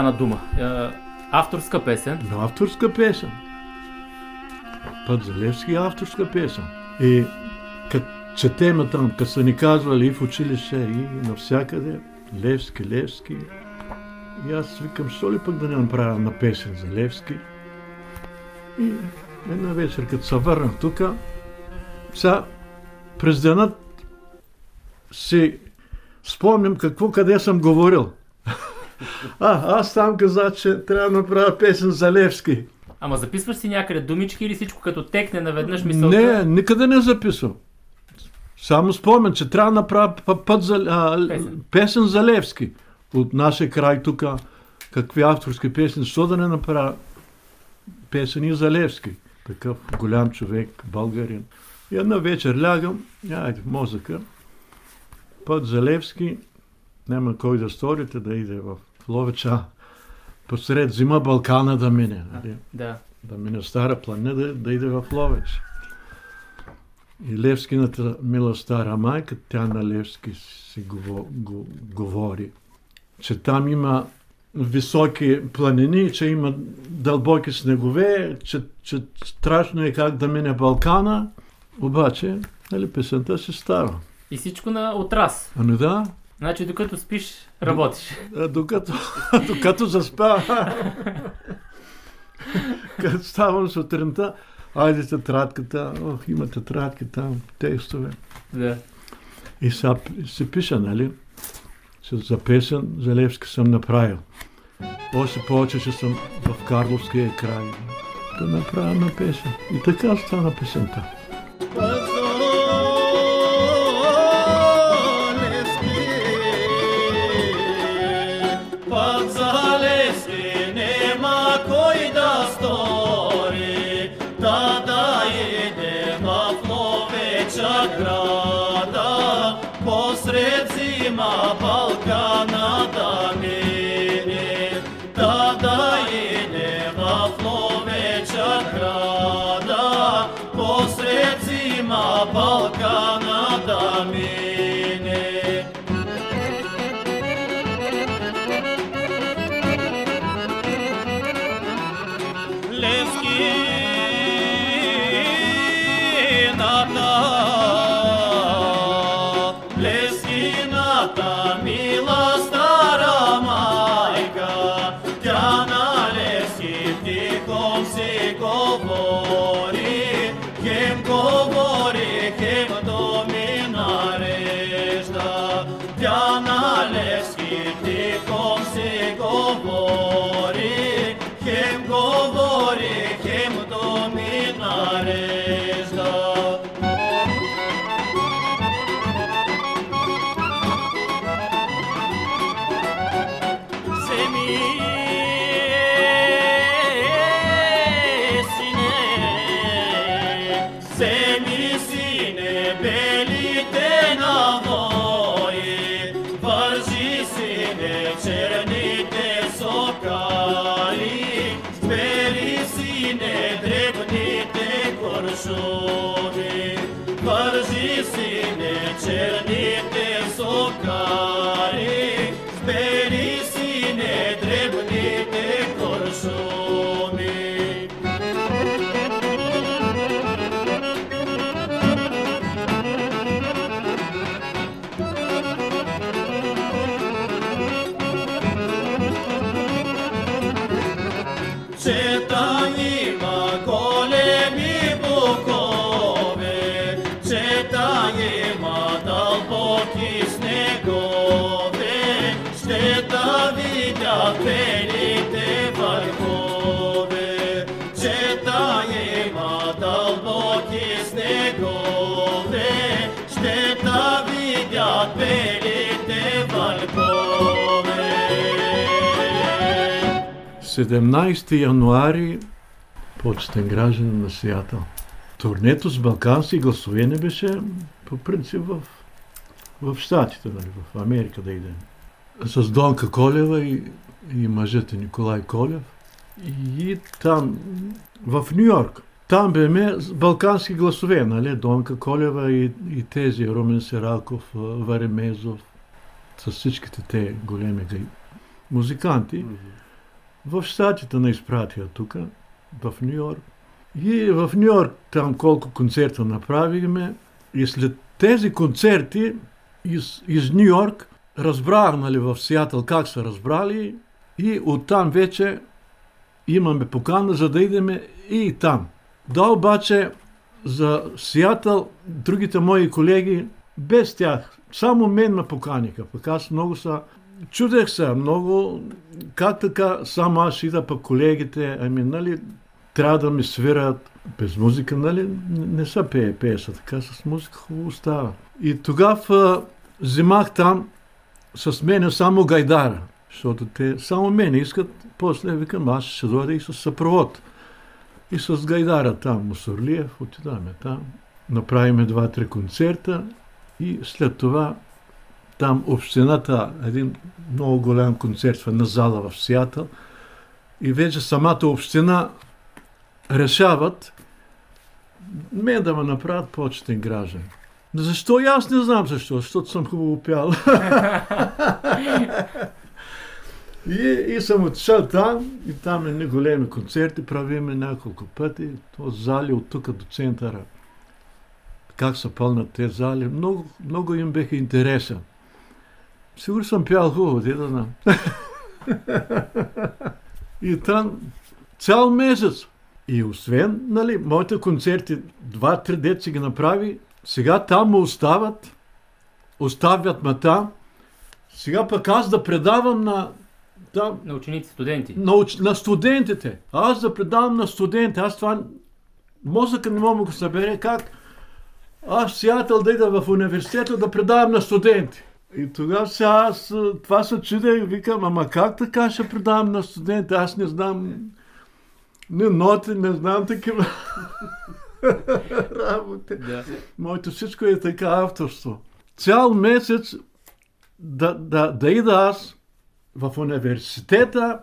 Стана дума. Е, Авторска песен. Авторска песен. Път за Левски е авторска песен. И като четеме там, като са ни казвали и в училище, и навсякъде, Левски, Левски. И аз викам, що ли пък да не направя на песен за Левски? И една вечер, като се върнах тук, сега през денът си спомням какво, къде съм говорил. А, аз там казах, че трябва да направя песен за Левски. Ама записваш си някъде думички или всичко като текне наведнъж мисълта? Не, никъде не записвам. Само спомням, че трябва да направя път за, а, песен. песен за Левски. От нашия край тук, какви авторски песни, защо да не направя песени за Левски? Такъв голям човек, българин. И една вечер лягам, айде, мозъка, път за Левски, няма кой да сторите да иде в Ловеча, посред зима Балкана да мине. Нали? Да. Да мине Стара планина, да, да иде в Ловеч. И Левскината мила стара майка, тя на Левски си го, го, говори, че там има високи планини, че има дълбоки снегове, че, че страшно е как да мине Балкана, обаче нали, песента си става. И всичко на отрас. Ами да. Значи докато спиш, работиш. А, Докато, докато заспя. Като ставам сутринта, айде тетрадката, ох, има тетрадки там, текстове. Да. И сега си пиша, нали? За песен за Левски съм направил. Още повече, че съм в Карловския край. Да направя на песен. И така стана песента. Пак 17 януари, почетен гражданин на Сиатъл. Турнето с балкански гласове не беше по принцип в, в Штатите, нали, в Америка да идем. С Донка Колева и, и мъжът Николай Колев. И там, в Нью Йорк, там с балкански гласове, нали, Донка Колева и, и тези, Румен Сераков, Варемезов, с всичките те големи музиканти. В Штатите на изпратия тук, в Нью Йорк. И в Нью Йорк там колко концерта направихме и след тези концерти из, из Нью Йорк разбрах нали, в Сиатъл как са разбрали и оттам вече имаме покана, за да идем и там. Да, обаче за Сиатъл другите мои колеги без тях, само мен ме поканиха. Пък аз много са Чудех се много, как така само аз ида пък колегите, ами нали, трябва да ми свират без музика, нали, не са пее, пее са така, с музика хубаво става. И тогава взимах там с мене само гайдара, защото те само мене искат, после викам, аз ще дойда и с съпровод. И с гайдара там, Мусорлиев, отидаме там, направиме два-три концерта и след това там общината, един много голям концерт в една зала в Сиатъл и вече самата община решават мен да ме направят почетен граждан. Защо? И аз не знам защо, защото съм хубаво пял. и, и съм отишъл там, и там едни големи концерти правиме няколко пъти. То зали от тук до центъра. Как са пълнат тези зали. Много, много им беха интересен. Сигурно съм пял хубаво, ти да знам. и там цял месец. И освен, нали, моите концерти, два-три деца ги направи, сега там му остават, оставят ме там. Сега пък аз да предавам на там, на ученици, студенти. На, уч... на студентите. Аз да предавам на студенти. Аз това мозъка не мога да го събере как аз Сиатъл да ида в университета да предавам на студенти. И тогава сега аз това се чудя и викам, ама как така ще предавам на студенти? Аз не знам не ноти, не знам такива работи. Да. Моето всичко е така авторство. Цял месец да, да, да ида аз в университета,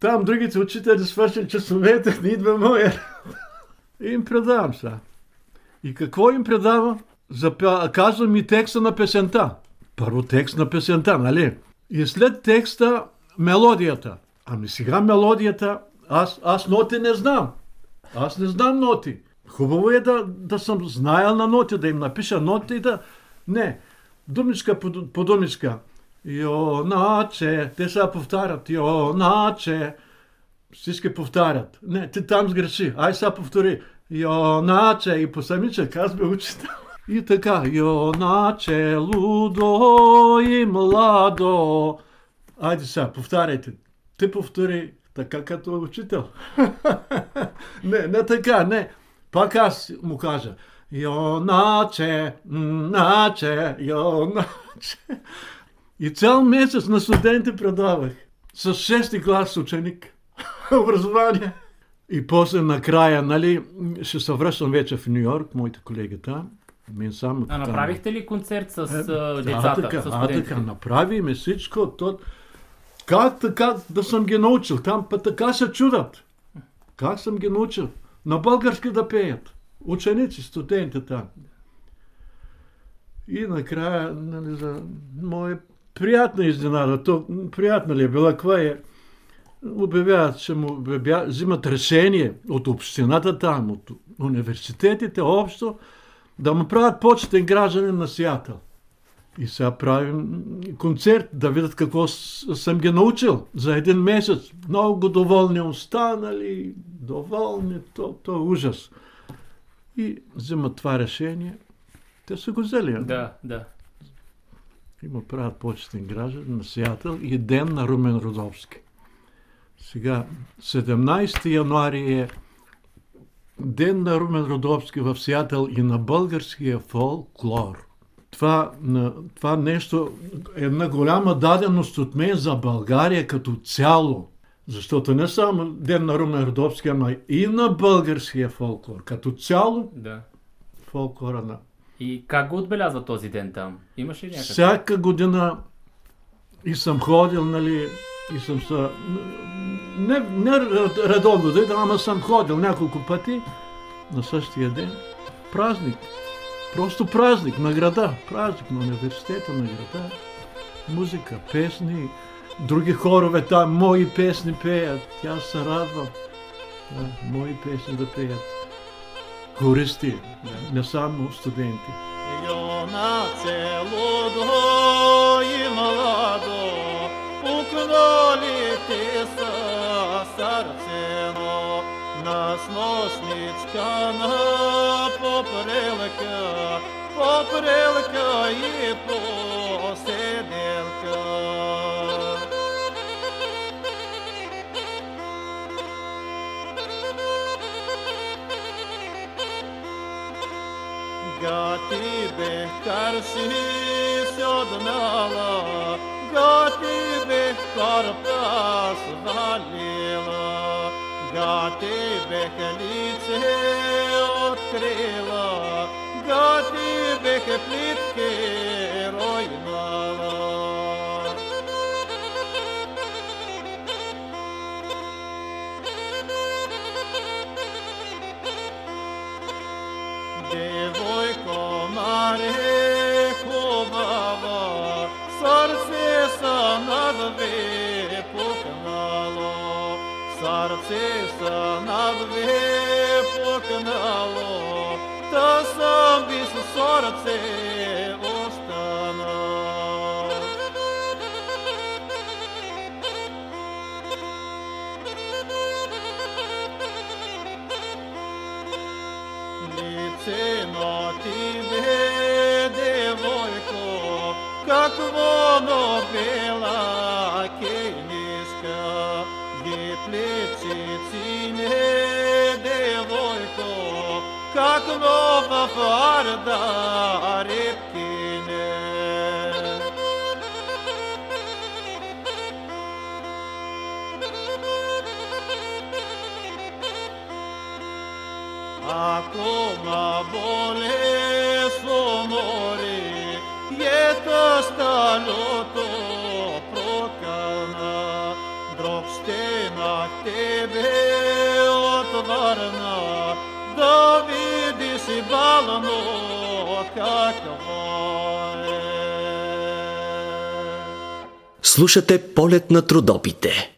там другите учители свършили часовете, не идва моя. И им предавам сега. И какво им предавам? Запя... Казвам и текста на песента. Първо текст на песента, нали? И след текста мелодията. Ами сега мелодията, аз, аз ноти не знам. Аз не знам ноти. Хубаво е да, да съм знаел на ноти, да им напиша ноти и да... Не, думичка по, по думичка. Йоначе, те сега повтарят. Йоначе. Всички повтарят. Не, ти там сгреши. Ай сега повтори. Йоначе. И по самичък аз бе учител. И така, юначе, лудо и младо. Айде сега, повтаряйте. Ти повтори така като учител. не, не така, не. Пак аз му кажа. Йоначе, наче, йоначе. И цял месец на студенти предавах. С шести клас ученик. Образование. И после накрая, нали, ще се връщам вече в Нью Йорк, моите колеги там. Мен само а направихте ли концерт с е, децата? Да, така, с а, така, направиме всичко. То... Как така да съм ги научил? Там па така се чудат. Как съм ги научил? На български да пеят. Ученици, студенти там. И накрая, нали, за мое приятна изненада. То, приятна ли е била? Каква е? Обявяват, че му обявя, взимат решение от общината там, от университетите, общо, да му правят почетен гражданин на Сиатъл. И сега правим концерт, да видят какво съм ги научил за един месец. Много доволни останали, доволни, то, то е ужас. И взимат това решение. Те са го взели. Да, да. И му правят почетен граждан на Сиатъл и ден на Румен Родовски. Сега, 17 януари е Ден на Румен Родовски в Сиатъл и на българския фолклор. Това, това нещо е една голяма даденост от мен за България като цяло. Защото не само Ден на Румен Родовски, ама и на българския фолклор. Като цяло да. фолклора на... И как го отбелязва този ден там? Имаш ли някакъв? Всяка година и съм ходил, нали, и съм се... Не, не редовно да ама съм ходил няколко пъти на същия ден. Празник. Просто празник на града. Празник на университета на града. Музика, песни, други хорове там, мои песни пеят. Тя се радва. Да, мои песни да пеят. Хористи, не само студенти. И младо, укнали ти са сърцено, на сносничка на попрелка, попрелка и поседелка. Гати бех карси се однала, гати arpa svalila, gati tebe helice gati ga сърце са на две пукнало, та съм без сърце останал. Лице на тебе, девойко, какво но девойко, как нова фарда репкине. Ако ма болест умори, ето сталото прокана, друг ще на тебе отвърна, да види си бално какво е. Слушате полет на трудопите.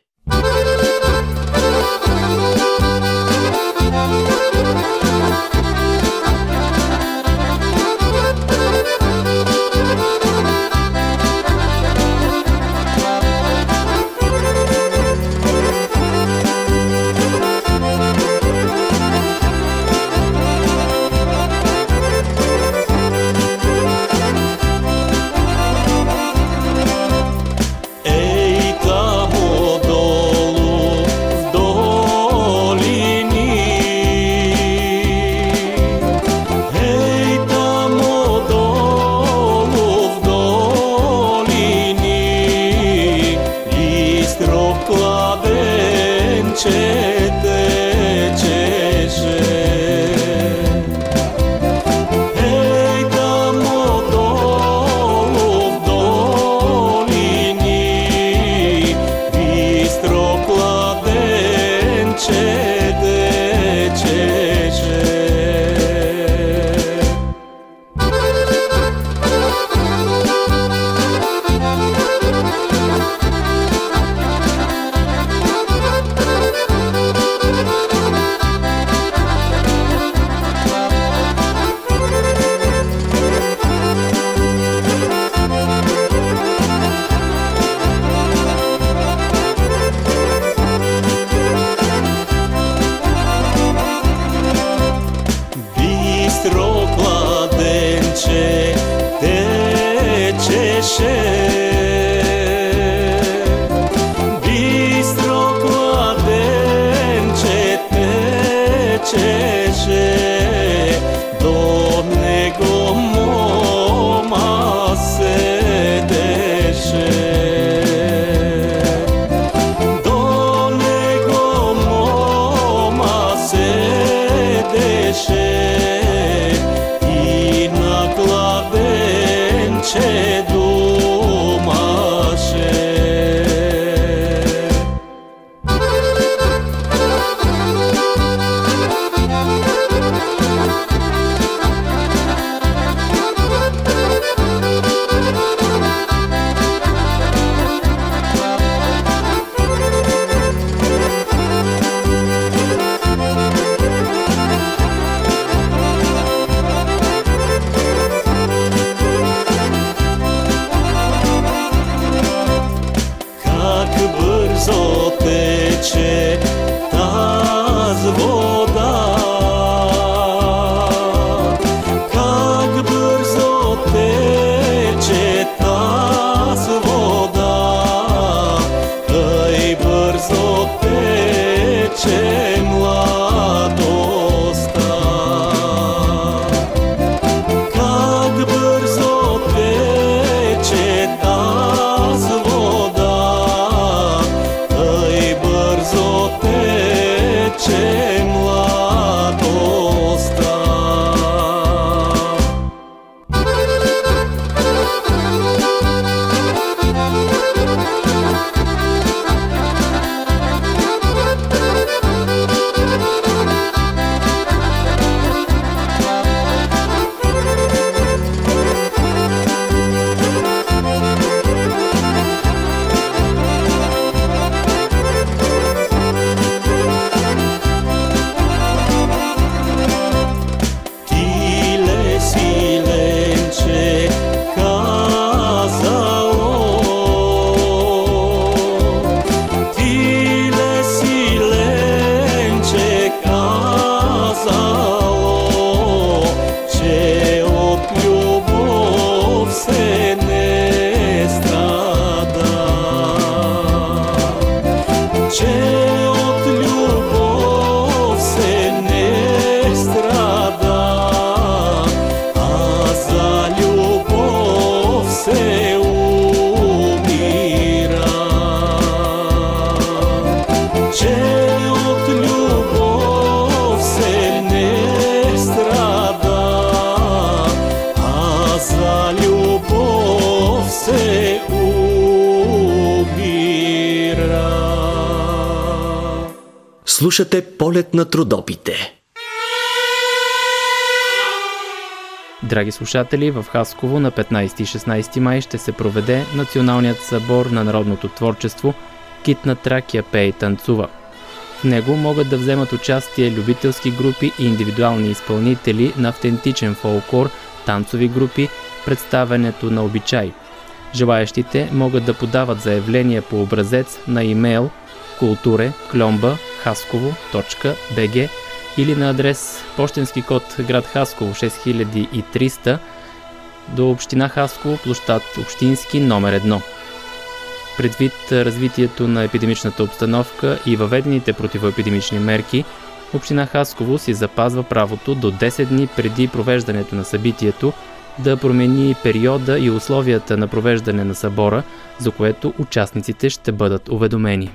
На трудопите. Драги слушатели, в Хасково на 15 и 16 май ще се проведе Националният събор на народното творчество Кит на Тракия пее и танцува. В него могат да вземат участие любителски групи и индивидуални изпълнители на автентичен фолклор, танцови групи, представянето на обичай. Желаящите могат да подават заявление по образец на имейл културе хасково.бг или на адрес почтенски код град Хасково 6300 до Община Хасково, площад Общински номер 1. Предвид развитието на епидемичната обстановка и въведените противоепидемични мерки, Община Хасково си запазва правото до 10 дни преди провеждането на събитието да промени периода и условията на провеждане на събора, за което участниците ще бъдат уведомени.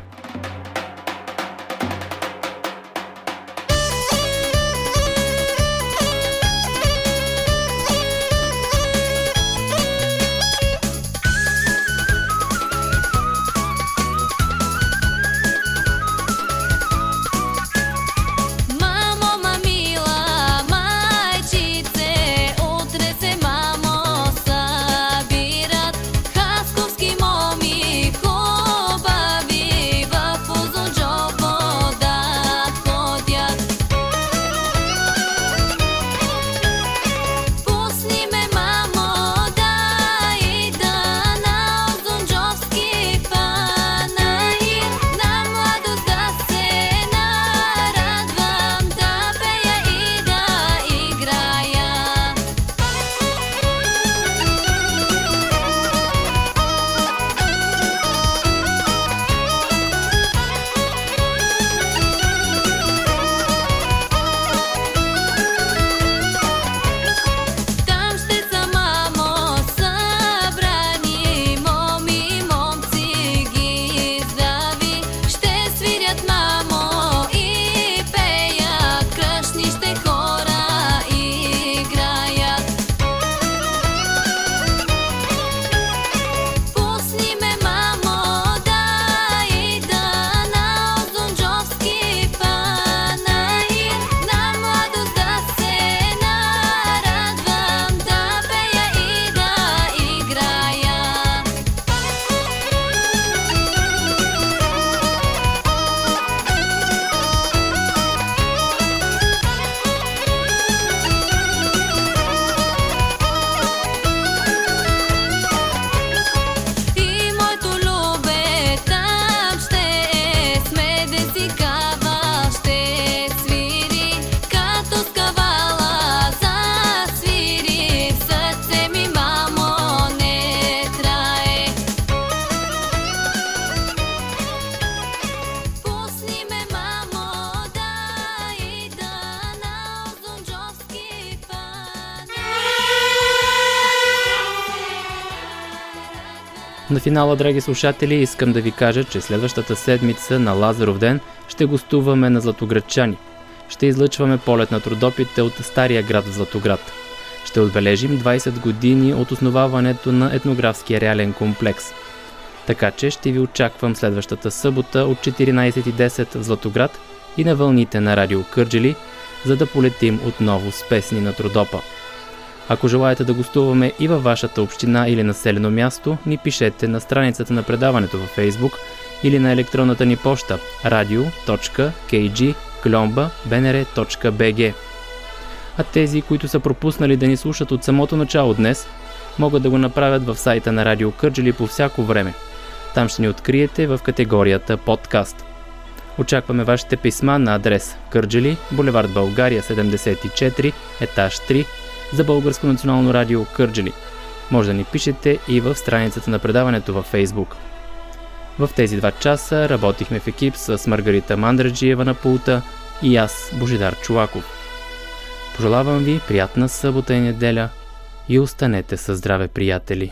На финала, драги слушатели, искам да ви кажа, че следващата седмица на Лазаров ден ще гостуваме на Златоградчани. Ще излъчваме полет на трудопите от Стария град в Златоград. Ще отбележим 20 години от основаването на етнографския реален комплекс. Така че ще ви очаквам следващата събота от 14.10 в Златоград и на вълните на Радио Кърджели, за да полетим отново с песни на Трудопа. Ако желаете да гостуваме и във вашата община или населено място, ни пишете на страницата на предаването във Facebook или на електронната ни поща radio.kg.bnr.bg А тези, които са пропуснали да ни слушат от самото начало днес, могат да го направят в сайта на Радио Кърджили по всяко време. Там ще ни откриете в категорията подкаст. Очакваме вашите писма на адрес Кърджали, булевард България 74, етаж 3, за Българско национално радио Кърджали. Може да ни пишете и в страницата на предаването във Фейсбук. В тези два часа работихме в екип с Маргарита Мандраджиева на пулта и аз, Божидар Чулаков. Пожелавам ви приятна събота и неделя и останете със здраве, приятели!